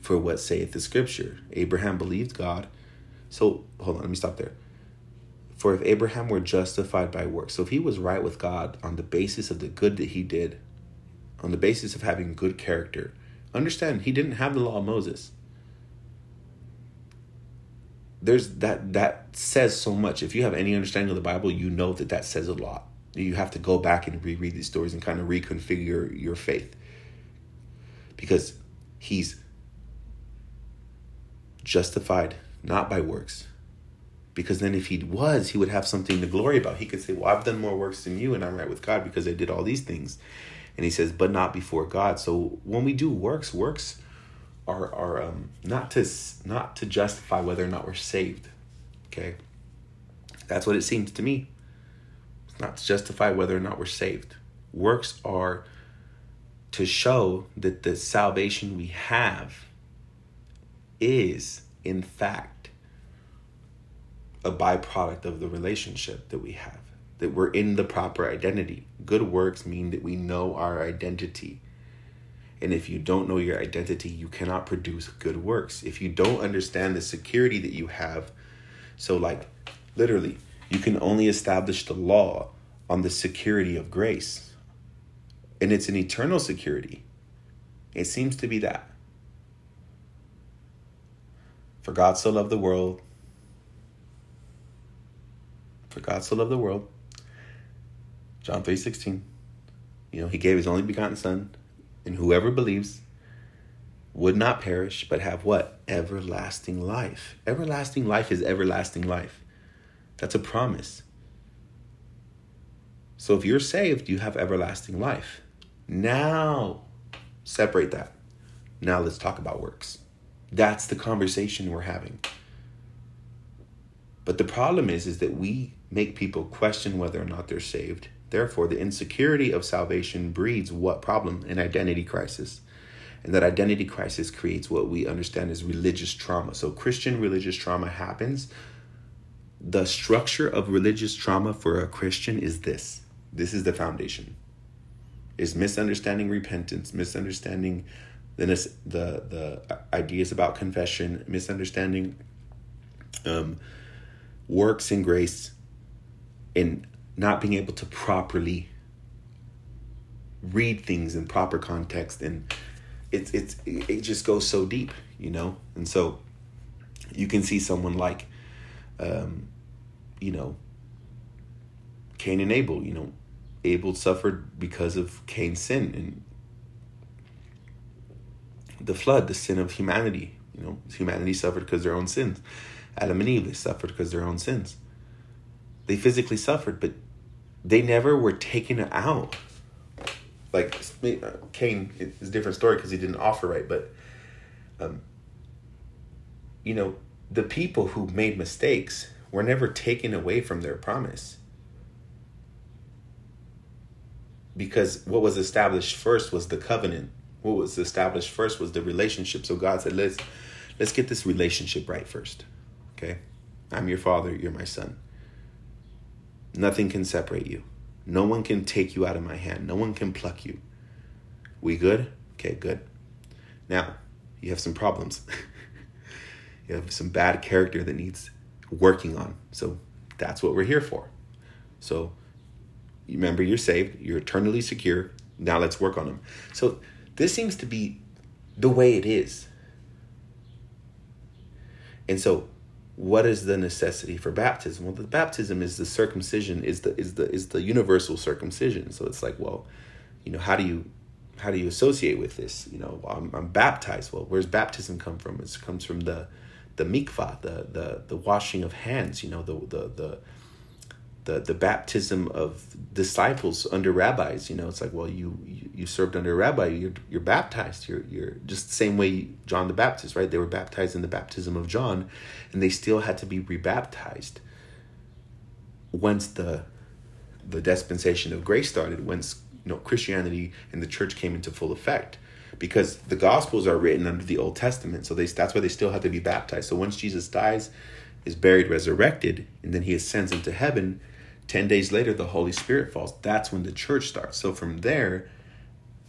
For what saith the scripture? Abraham believed God. So, hold on, let me stop there. For if Abraham were justified by works, so if he was right with God on the basis of the good that he did, on the basis of having good character, understand he didn't have the law of Moses. There's that that says so much. If you have any understanding of the Bible, you know that that says a lot. You have to go back and reread these stories and kind of reconfigure your faith. Because he's justified not by works, because then if he was, he would have something to glory about. He could say, Well, I've done more works than you, and I'm right with God because I did all these things. And he says, But not before God. So when we do works, works are are um, not to not to justify whether or not we're saved. Okay. That's what it seems to me. It's not to justify whether or not we're saved. Works are to show that the salvation we have is, in fact, a byproduct of the relationship that we have, that we're in the proper identity. Good works mean that we know our identity. And if you don't know your identity, you cannot produce good works. If you don't understand the security that you have, so like literally, you can only establish the law on the security of grace. And it's an eternal security. It seems to be that. For God so loved the world for God so loved the world. John 3:16. You know, he gave his only begotten son, and whoever believes would not perish but have what? Everlasting life. Everlasting life is everlasting life. That's a promise. So if you're saved, you have everlasting life. Now, separate that. Now let's talk about works. That's the conversation we're having. But the problem is is that we make people question whether or not they're saved. Therefore, the insecurity of salvation breeds what problem? An identity crisis. And that identity crisis creates what we understand as religious trauma. So, Christian religious trauma happens. The structure of religious trauma for a Christian is this this is the foundation is misunderstanding repentance, misunderstanding the the the ideas about confession, misunderstanding um, works and grace, in not being able to properly read things in proper context and it's it's it just goes so deep you know? And so you can see someone like um you know Cain and Abel you know? Abel suffered because of Cain's sin and the flood the sin of humanity you know? Humanity suffered because their own sins Adam and Eve they suffered because their own sins they physically suffered, but they never were taken out. Like uh, Cain is a different story because he didn't offer right, but um, you know, the people who made mistakes were never taken away from their promise. Because what was established first was the covenant. What was established first was the relationship. So God said, "Let's let's get this relationship right first. Okay? I'm your father, you're my son. Nothing can separate you. No one can take you out of my hand. No one can pluck you. We good? Okay, good. Now, you have some problems. you have some bad character that needs working on. So that's what we're here for. So remember, you're saved, you're eternally secure. Now let's work on them. So this seems to be the way it is. And so what is the necessity for baptism? Well, the baptism is the circumcision, is the is the is the universal circumcision. So it's like, well, you know, how do you how do you associate with this? You know, I'm, I'm baptized. Well, where's baptism come from? It comes from the the mikvah, the the the washing of hands. You know, the the the the the baptism of disciples under rabbis. You know, it's like, well, you you, you served under a rabbi, you're you're baptized. You're you're just the same way John the Baptist, right? They were baptized in the baptism of John, and they still had to be rebaptized once the the dispensation of grace started. Once you know Christianity and the church came into full effect because the gospels are written under the old testament so they that's why they still have to be baptized so once jesus dies is buried resurrected and then he ascends into heaven 10 days later, the Holy Spirit falls. That's when the church starts. So from there,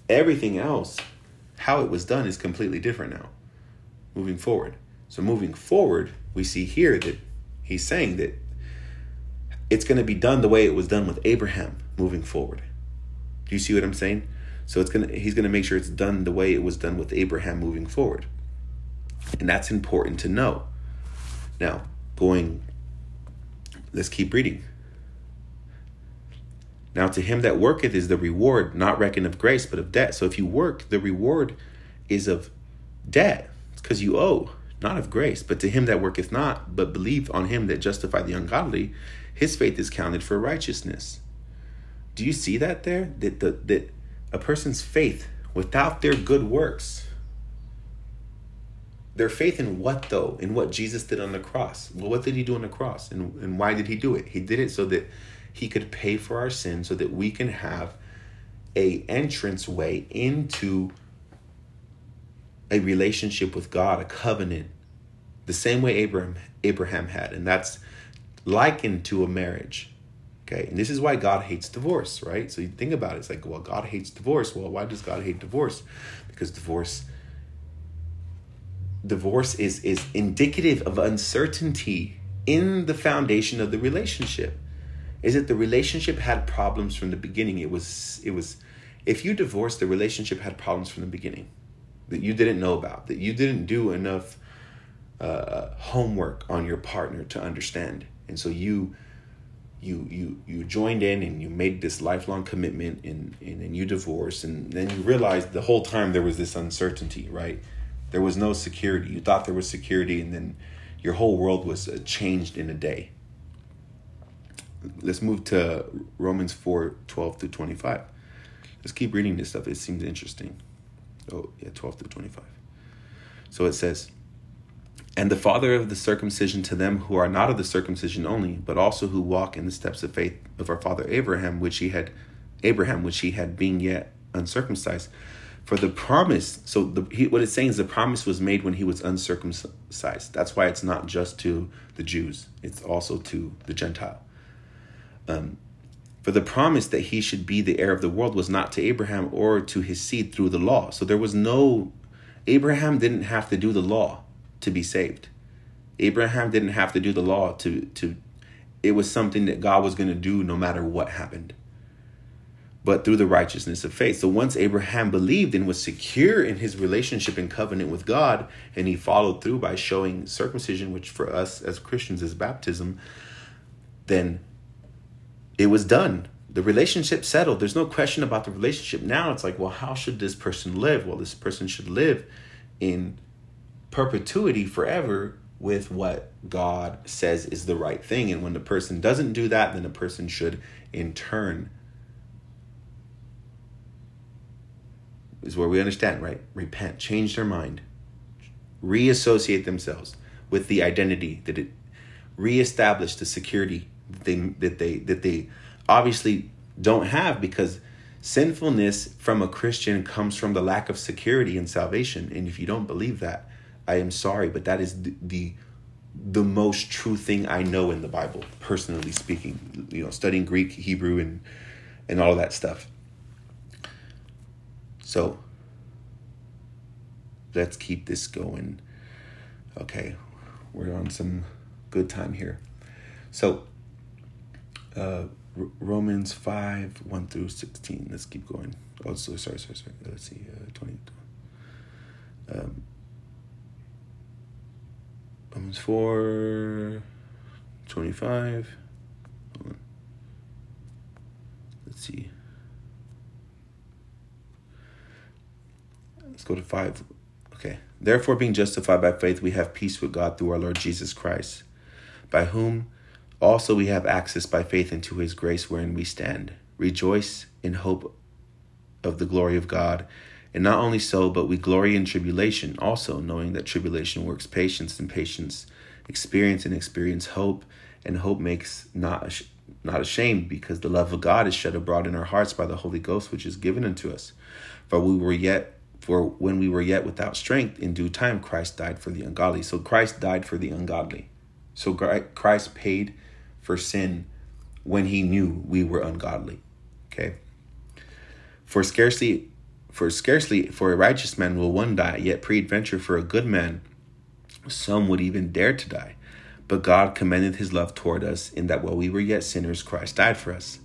everything else, how it was done, is completely different now, moving forward. So moving forward, we see here that he's saying that it's going to be done the way it was done with Abraham moving forward. Do you see what I'm saying? So it's going to he's going to make sure it's done the way it was done with Abraham moving forward. And that's important to know. Now, going let's keep reading. Now to him that worketh is the reward not reckoned of grace but of debt. So if you work, the reward is of debt. Because you owe, not of grace. But to him that worketh not, but believe on him that justify the ungodly, his faith is counted for righteousness. Do you see that there? That the that a person's faith without their good works. Their faith in what though? In what Jesus did on the cross. Well, what did he do on the cross? And, and why did he do it? He did it so that he could pay for our sins so that we can have a entrance way into a relationship with God, a covenant, the same way Abraham Abraham had, and that's likened to a marriage. Okay, and this is why God hates divorce, right? So you think about it, it's like, well, God hates divorce. Well, why does God hate divorce? Because divorce divorce is is indicative of uncertainty in the foundation of the relationship. Is it the relationship had problems from the beginning? It was it was if you divorced, the relationship had problems from the beginning that you didn't know about, that you didn't do enough uh, homework on your partner to understand, and so you you you you joined in and you made this lifelong commitment and and then you divorced and then you realized the whole time there was this uncertainty right? There was no security. You thought there was security and then your whole world was uh, changed in a day let's move to romans 4 12 through 25 let's keep reading this stuff it seems interesting oh yeah 12 through 25 so it says and the father of the circumcision to them who are not of the circumcision only, but also who walk in the steps of faith of our father Abraham, which he had Abraham, which he had being yet uncircumcised. For the promise, so the, he, what it's saying is the promise was made when he was uncircumcised. That's why it's not just to the Jews; it's also to the Gentile. Um, for the promise that he should be the heir of the world was not to Abraham or to his seed through the law. So there was no Abraham didn't have to do the law to be saved. Abraham didn't have to do the law to to it was something that God was going to do no matter what happened. But through the righteousness of faith. So once Abraham believed and was secure in his relationship and covenant with God, and he followed through by showing circumcision, which for us as Christians is baptism, then it was done. The relationship settled. There's no question about the relationship. Now it's like, well, how should this person live? Well, this person should live in perpetuity forever with what God says is the right thing. And when the person doesn't do that, then the person should in turn is where we understand, right? Repent, change their mind, reassociate themselves with the identity that it reestablish the security that they that they that they obviously don't have because sinfulness from a Christian comes from the lack of security and salvation. And if you don't believe that, I am sorry, but that is the, the the most true thing I know in the Bible, personally speaking. You know, studying Greek, Hebrew, and and all that stuff. So let's keep this going. Okay, we're on some good time here. So uh, Romans 5, 1 through 16. Let's keep going. Oh, so, sorry, sorry, sorry. Let's see. Uh, 20. Um, Romans 4, 25. Let's see. Let's go to 5. Okay. Therefore, being justified by faith, we have peace with God through our Lord Jesus Christ, by whom also we have access by faith into his grace wherein we stand. Rejoice in hope of the glory of God. And not only so, but we glory in tribulation, also knowing that tribulation works patience, and patience experience, and experience hope, and hope makes not not ashamed, because the love of God is shed abroad in our hearts by the Holy Ghost, which is given unto us. For we were yet for when we were yet without strength, in due time Christ died for the ungodly. So Christ died for the ungodly. So Christ paid for sin when he knew we were ungodly. Okay. For scarcely for scarcely for a righteous man will one die, yet peradventure for a good man some would even dare to die. But God commended his love toward us in that while we were yet sinners, Christ died for us.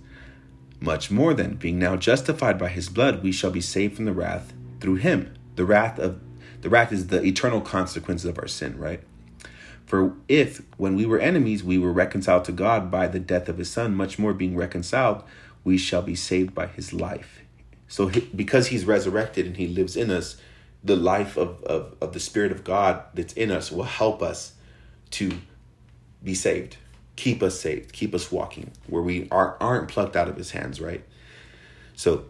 Much more then, being now justified by his blood, we shall be saved from the wrath through him. The wrath of the wrath is the eternal consequences of our sin, right? For if, when we were enemies, we were reconciled to God by the death of his son, much more being reconciled, we shall be saved by his life. So, because he's resurrected and he lives in us, the life of, of, of the Spirit of God that's in us will help us to be saved, keep us saved, keep us walking where we are, aren't plucked out of his hands, right? So,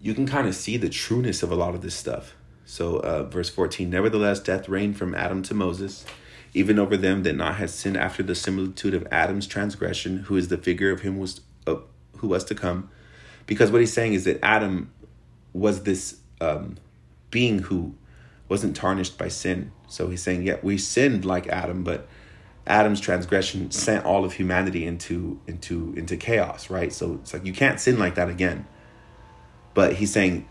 you can kind of see the trueness of a lot of this stuff. So, uh, verse 14 Nevertheless, death reigned from Adam to Moses even over them that not had sinned after the similitude of Adam's transgression, who is the figure of him was uh, who was to come. Because what he's saying is that Adam was this um, being who wasn't tarnished by sin. So he's saying, yeah, we sinned like Adam, but Adam's transgression sent all of humanity into into into chaos, right? So it's like you can't sin like that again. But he's saying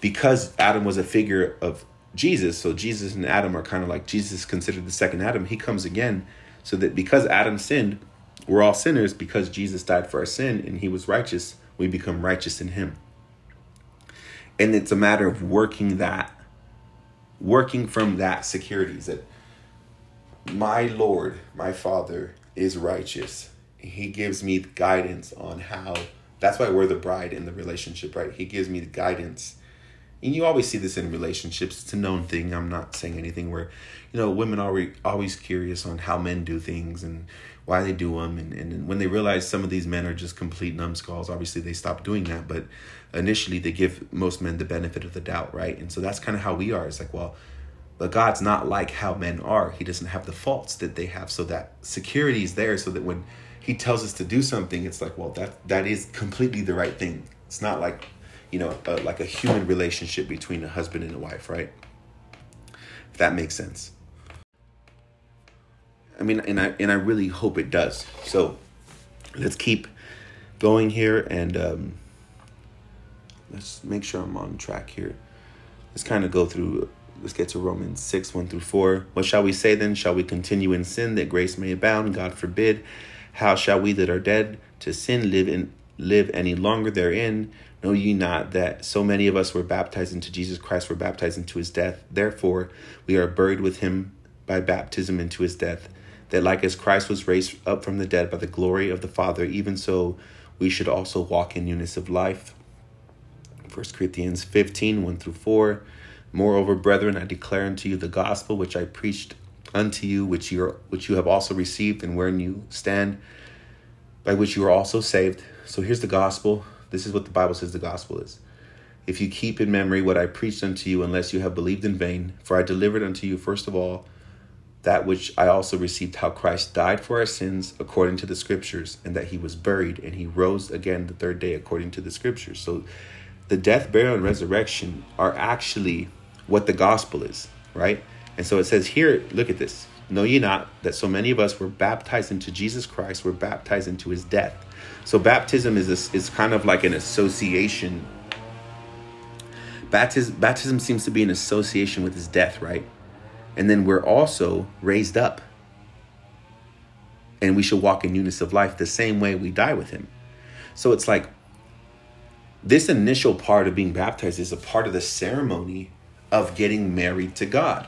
because Adam was a figure of Jesus. So Jesus and Adam are kind of like Jesus considered the second Adam. He comes again so that because Adam sinned, we're all sinners because Jesus died for our sin and he was righteous, we become righteous in him. And it's a matter of working that, working from that security that my Lord, my Father is righteous. He gives me guidance on how that's why we're the bride in the relationship, right? He gives me the guidance and you always see this in relationships. It's a known thing. I'm not saying anything where you know women are always curious on how men do things and why they do them and, and when they realize some of these men are just complete numbskulls obviously they stop doing that. But initially they give most men the benefit of the doubt right? And so that's kind of how we are. It's like well but god's not like how men are. He doesn't have the faults that they have. So that security is there so that when he tells us to do something it's like well that that is completely the right thing. It's not like you know, uh, like a human relationship between a husband and a wife, right? If that makes sense. I mean, and I and I really hope it does. So let's keep going here and um, let's make sure I'm on track here. Let's kind of go through. Let's get to Romans six one through four. What shall we say then? Shall we continue in sin that grace may abound? God forbid. How shall we that are dead to sin live in live any longer therein? Know ye not that so many of us were baptized into Jesus Christ, were baptized into his death? Therefore, we are buried with him by baptism into his death, that like as Christ was raised up from the dead by the glory of the Father, even so we should also walk in newness of life. 1 Corinthians 15 1 through 4. Moreover, brethren, I declare unto you the gospel which I preached unto you, which you, are, which you have also received, and wherein you stand, by which you are also saved. So here's the gospel this is what the Bible says the gospel is. If you keep in memory what I preached unto you, unless you have believed in vain, for I delivered unto you first of all that which I also received, how Christ died for our sins according to the scriptures, and that he was buried, and he rose again the third day according to the scriptures. So the death, burial, and resurrection are actually what the gospel is, right? And so it says here, look at this. Know ye not that so many of us were baptized into Jesus Christ, were baptized into his death? So baptism is is kind of like an association. Baptism baptism seems to be an association with his death, right? And then we're also raised up. And we should walk in newness of life the same way we die with him. So it's like this initial part of being baptized is a part of the ceremony of getting married to God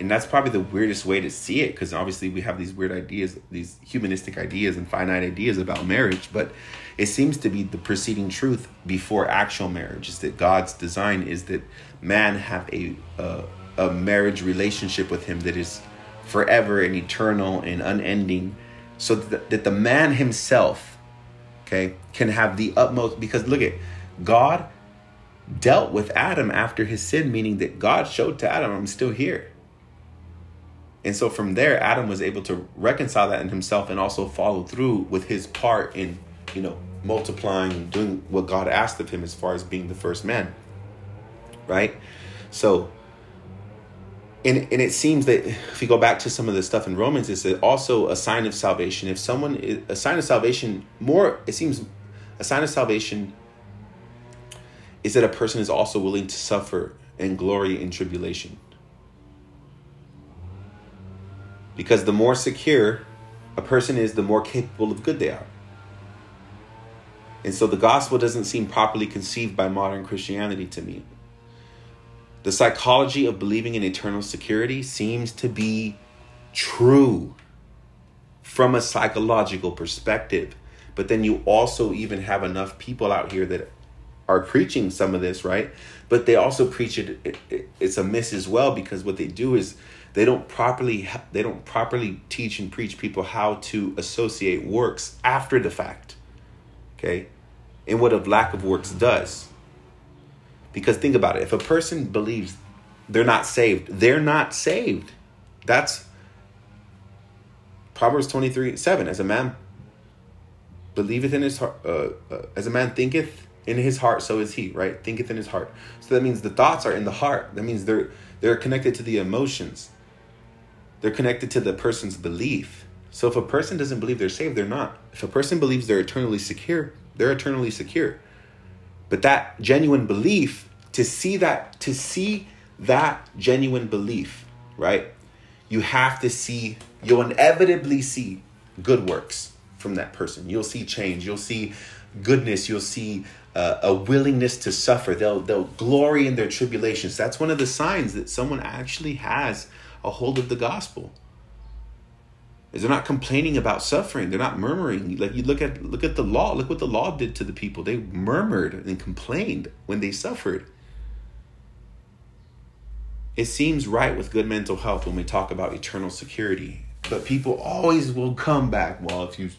and that's probably the weirdest way to see it because obviously we have these weird ideas these humanistic ideas and finite ideas about marriage but it seems to be the preceding truth before actual marriage is that god's design is that man have a a, a marriage relationship with him that is forever and eternal and unending so that, that the man himself okay can have the utmost because look at god dealt with adam after his sin meaning that god showed to adam i'm still here and so from there, Adam was able to reconcile that in himself and also follow through with his part in, you know, multiplying, and doing what God asked of him as far as being the first man. Right? So, and, and it seems that if you go back to some of the stuff in Romans, it's also a sign of salvation. If someone, a sign of salvation, more, it seems a sign of salvation is that a person is also willing to suffer and glory in tribulation Because the more secure a person is, the more capable of good they are. And so the gospel doesn't seem properly conceived by modern Christianity to me. The psychology of believing in eternal security seems to be true from a psychological perspective. But then you also even have enough people out here that are preaching some of this, right? But they also preach it, it, it, it's a miss as well because what they do is they don't properly they don't properly teach and preach people how to associate works after the fact. Okay? And what a lack of works does. Because think about it, if a person believes they're not saved, they're not saved. That's Proverbs 23 7. As a man believeth in his heart, uh, uh, as a man thinketh in his heart, so is he, right? Thinketh in his heart. So that means the thoughts are in the heart. That means they're they're connected to the emotions. They're connected to the person's belief. So if a person doesn't believe they're saved, they're not. If a person believes they're eternally secure, they're eternally secure. But that genuine belief, to see that, to see that genuine belief, right? You have to see, you'll inevitably see good works from that person. You'll see change. You'll see goodness. You'll see uh, a willingness to suffer. They'll they'll glory in their tribulations. That's one of the signs that someone actually has a hold of the gospel. Is they're not complaining about suffering. They're not murmuring. Like you look at look at the law. Look what the law did to the people. They murmured and complained when they suffered. It seems right with good mental health when we talk about eternal security. But people always will come back. Well, if you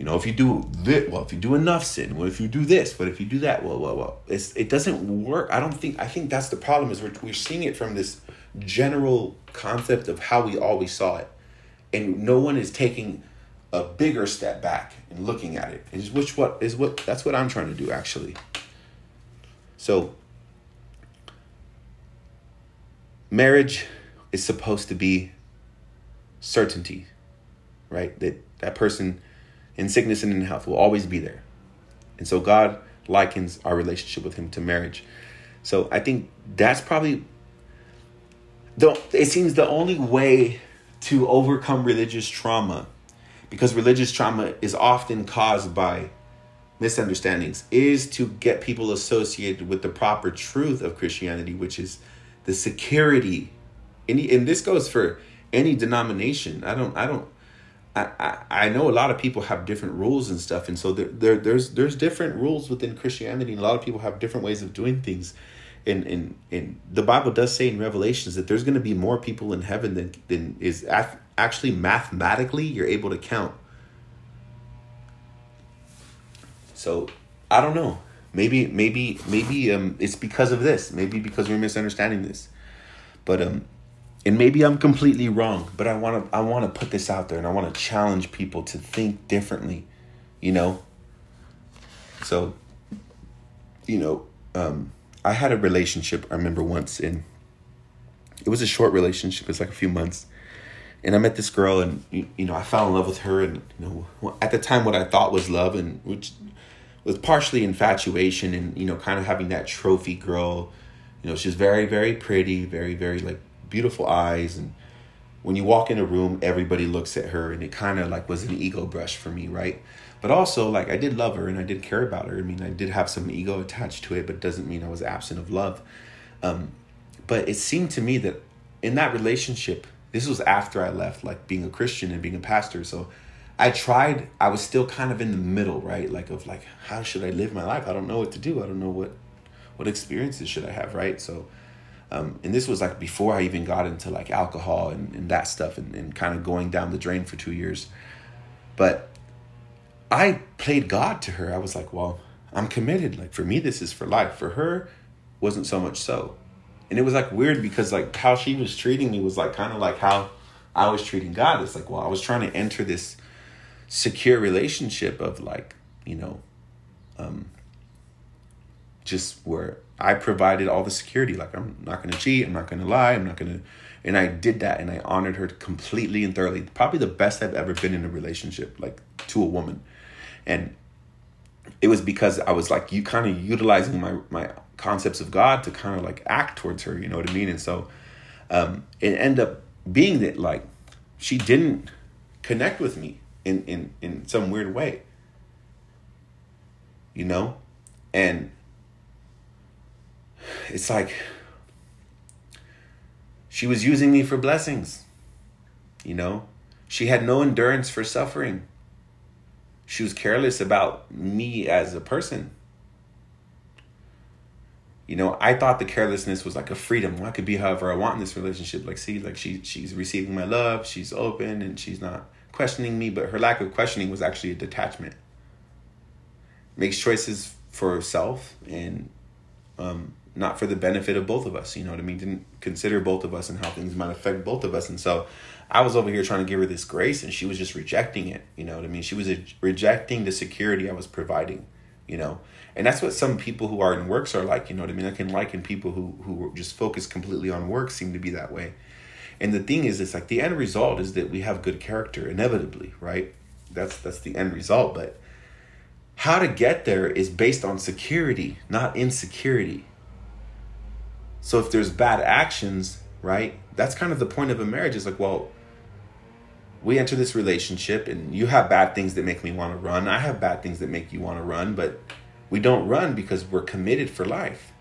you know, if you do this, well, if you do enough sin, well, if you do this, but if you do that, well, well, well, it's, it doesn't work. I don't think, I think that's the problem is we're, we're seeing it from this general concept of how we always saw it. And no one is taking a bigger step back and looking at it. Is which what is what that's what I'm trying to do actually. So marriage is supposed to be certainty, right? That that person in sickness and in health will always be there. And so God likens our relationship with him to marriage. So I think that's probably the it seems the only way to overcome religious trauma because religious trauma is often caused by misunderstandings is to get people associated with the proper truth of Christianity which is the security and, and this goes for any denomination. I don't I don't I, I, know a lot of people have different rules and stuff and so there, there there's there's different rules within Christianity and a lot of people have different ways of doing things and and, and the Bible does say in Revelations that there's going to be more people in heaven than than is actually mathematically you're able to count. So I don't know. Maybe maybe maybe um it's because of this. Maybe because we're misunderstanding this. But um and maybe I'm completely wrong, but I want to I want to put this out there and I want to challenge people to think differently, you know? So you know, um I had a relationship I remember once in it was a short relationship, it was like a few months. And I met this girl and you, you know, I fell in love with her and you know, at the time what I thought was love and which was partially infatuation and you know, kind of having that trophy girl. You know, she's very very pretty, very very like beautiful eyes and when you walk in a room everybody looks at her and it kind of like was an ego brush for me right but also like i did love her and i did care about her. I mean i did have some ego attached to it but it doesn't mean i was absent of love. Um, but it seemed to me that in that relationship this was after i left like being a christian and being a pastor. So i tried i was still kind of in the middle right? Like of like how should i live my life? I don't know what to do. I don't know what what experiences should i have right? So um, and this was like before I even got into like alcohol and, and that stuff and, and kind of going down the drain for two years. But I played God to her. I was like, well, I'm committed. Like for me, this is for life. For her, wasn't so much so. And it was like weird because like how she was treating me was like kind of like how I was treating God. It's like, well, I was trying to enter this secure relationship of like, you know, um, just where I provided all the security. Like, I'm not going to cheat. I'm not going to lie. I'm not going to. And I did that and I honored her completely and thoroughly. Probably the best I've ever been in a relationship, like to a woman. And it was because I was like, you kind of utilizing my, my concepts of God to kind of like act towards her, you know what I mean? And so um, it ended up being that, like, she didn't connect with me in in in some weird way. You know? And it's like she was using me for blessings you know? She had no endurance for suffering she was careless about me as a person. You know i thought the carelessness was like a freedom. I could be however i want in this relationship. Like see like she she's receiving my love she's open and she's not questioning me but her lack of questioning was actually a detachment. Makes choices for herself and um, not for the benefit of both of us you know what i mean? Didn't consider both of us and how things might affect both of us. And so i was over here trying to give her this grace and she was just rejecting it you know what i mean? She was rejecting the security i was providing you know? And that's what some people who are in works are like you know what i mean? I can liken people who who just focus completely on work seem to be that way. And the thing is it's like the end result is that we have good character inevitably right? That's that's the end result but how to get there is based on security not insecurity. So if there's bad actions right that's kind of the point of a marriage. Is like well we enter this relationship and you have bad things that make me want to run i have bad things that make you want to run but we don't run because we're committed for life.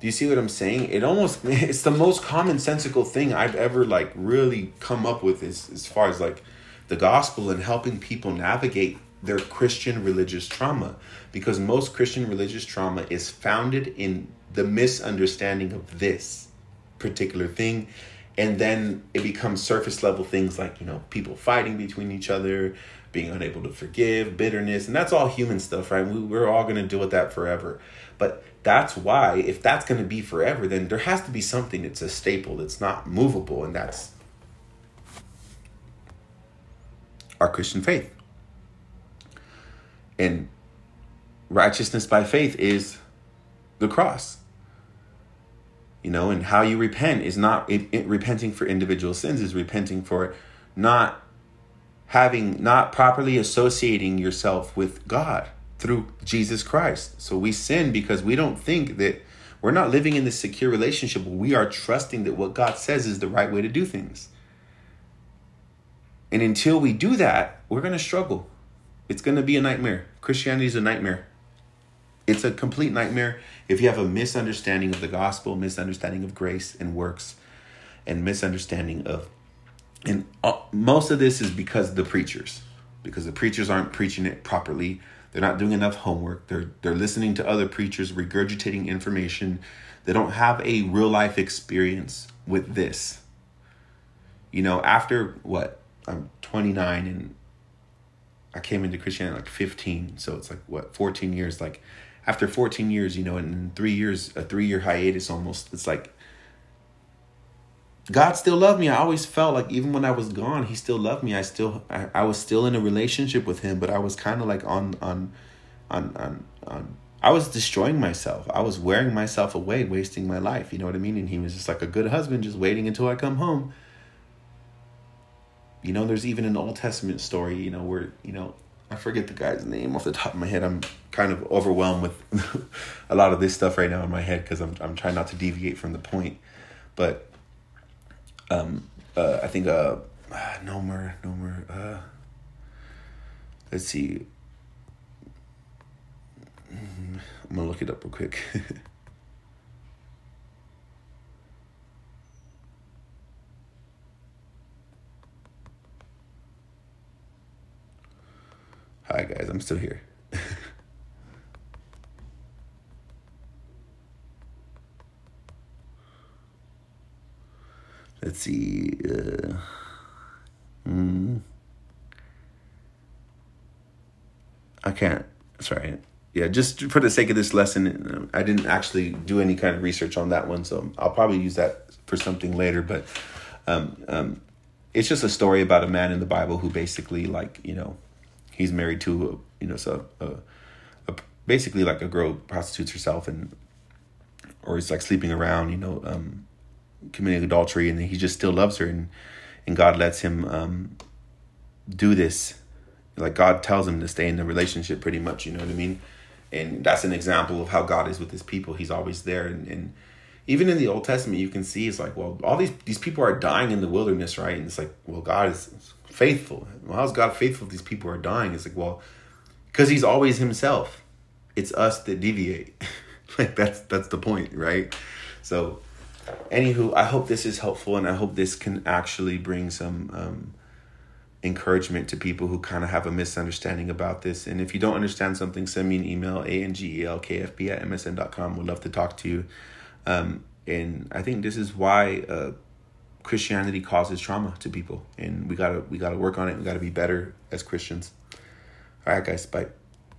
Do you see what I'm saying? It almost it's the most commonsensical thing I've ever like really come up with as as far as like the gospel and helping people navigate their Christian religious trauma because most Christian religious trauma is founded in the misunderstanding of this particular thing and then it becomes surface level things like you know people fighting between each other being unable to forgive, bitterness, and that's all human stuff, right? We, we're all going to deal with that forever. But that's why, if that's going to be forever, then there has to be something that's a staple that's not movable, and that's our Christian faith. And righteousness by faith is the cross. You know, and how you repent is not it, it, repenting for individual sins, is repenting for not having not properly associating yourself with God through Jesus Christ. So we sin because we don't think that we're not living in this secure relationship. We are trusting that what God says is the right way to do things. And until we do that, we're going to struggle. It's going to be a nightmare. Christianity is a nightmare. It's a complete nightmare. If you have a misunderstanding of the gospel, misunderstanding of grace and works, and misunderstanding of and uh, most of this is because the preachers because the preachers aren't preaching it properly. They're not doing enough homework. They're they're listening to other preachers regurgitating information. They don't have a real life experience with this. You know after what? I'm 29 and i came into christianity like 15 so it's like what? 14 years like after 14 years you know in three years a three year hiatus almost it's like God still loved me. I always felt like even when I was gone, he still loved me. I still I, I was still in a relationship with him, but I was kind of like on on on on on I was destroying myself. I was wearing myself away, wasting my life. You know what I mean? And he was just like a good husband, just waiting until I come home. You know, there's even an Old Testament story, you know, where, you know, I forget the guy's name off the top of my head. I'm kind of overwhelmed with a lot of this stuff right now in my head because I'm I'm trying not to deviate from the point. But um, uh, I think uh, no more, no more. Uh, let's see. Mm, I'm gonna look it up real quick. Hi guys, I'm still here. let's see. Uh, mm, I can't. Sorry. Yeah, just for the sake of this lesson, I didn't actually do any kind of research on that one, so I'll probably use that for something later. But um, um, it's just a story about a man in the Bible who basically, like, you know, he's married to, you know, so a, a, basically like a girl prostitutes herself and, or he's like sleeping around, you know, um, committing adultery and he just still loves her and and God lets him um, do this. Like God tells him to stay in the relationship pretty much you know what I mean? And that's an example of how God is with his people. He's always there and and even in the Old Testament, you can see it's like, well, all these these people are dying in the wilderness, right? And it's like, well, God is faithful. Well, how's God faithful if these people are dying? It's like, well, because He's always Himself. It's us that deviate. like that's that's the point, right? So, anywho, I hope this is helpful, and I hope this can actually bring some um, encouragement to people who kind of have a misunderstanding about this. And if you don't understand something, send me an email, a-n-g-e-l-k-f-b at msn.com. Would love to talk to you. Um, and I think this is why uh, Christianity causes trauma to people. And we gotta we gotta work on it. We gotta be better as Christians. All right, guys. Bye.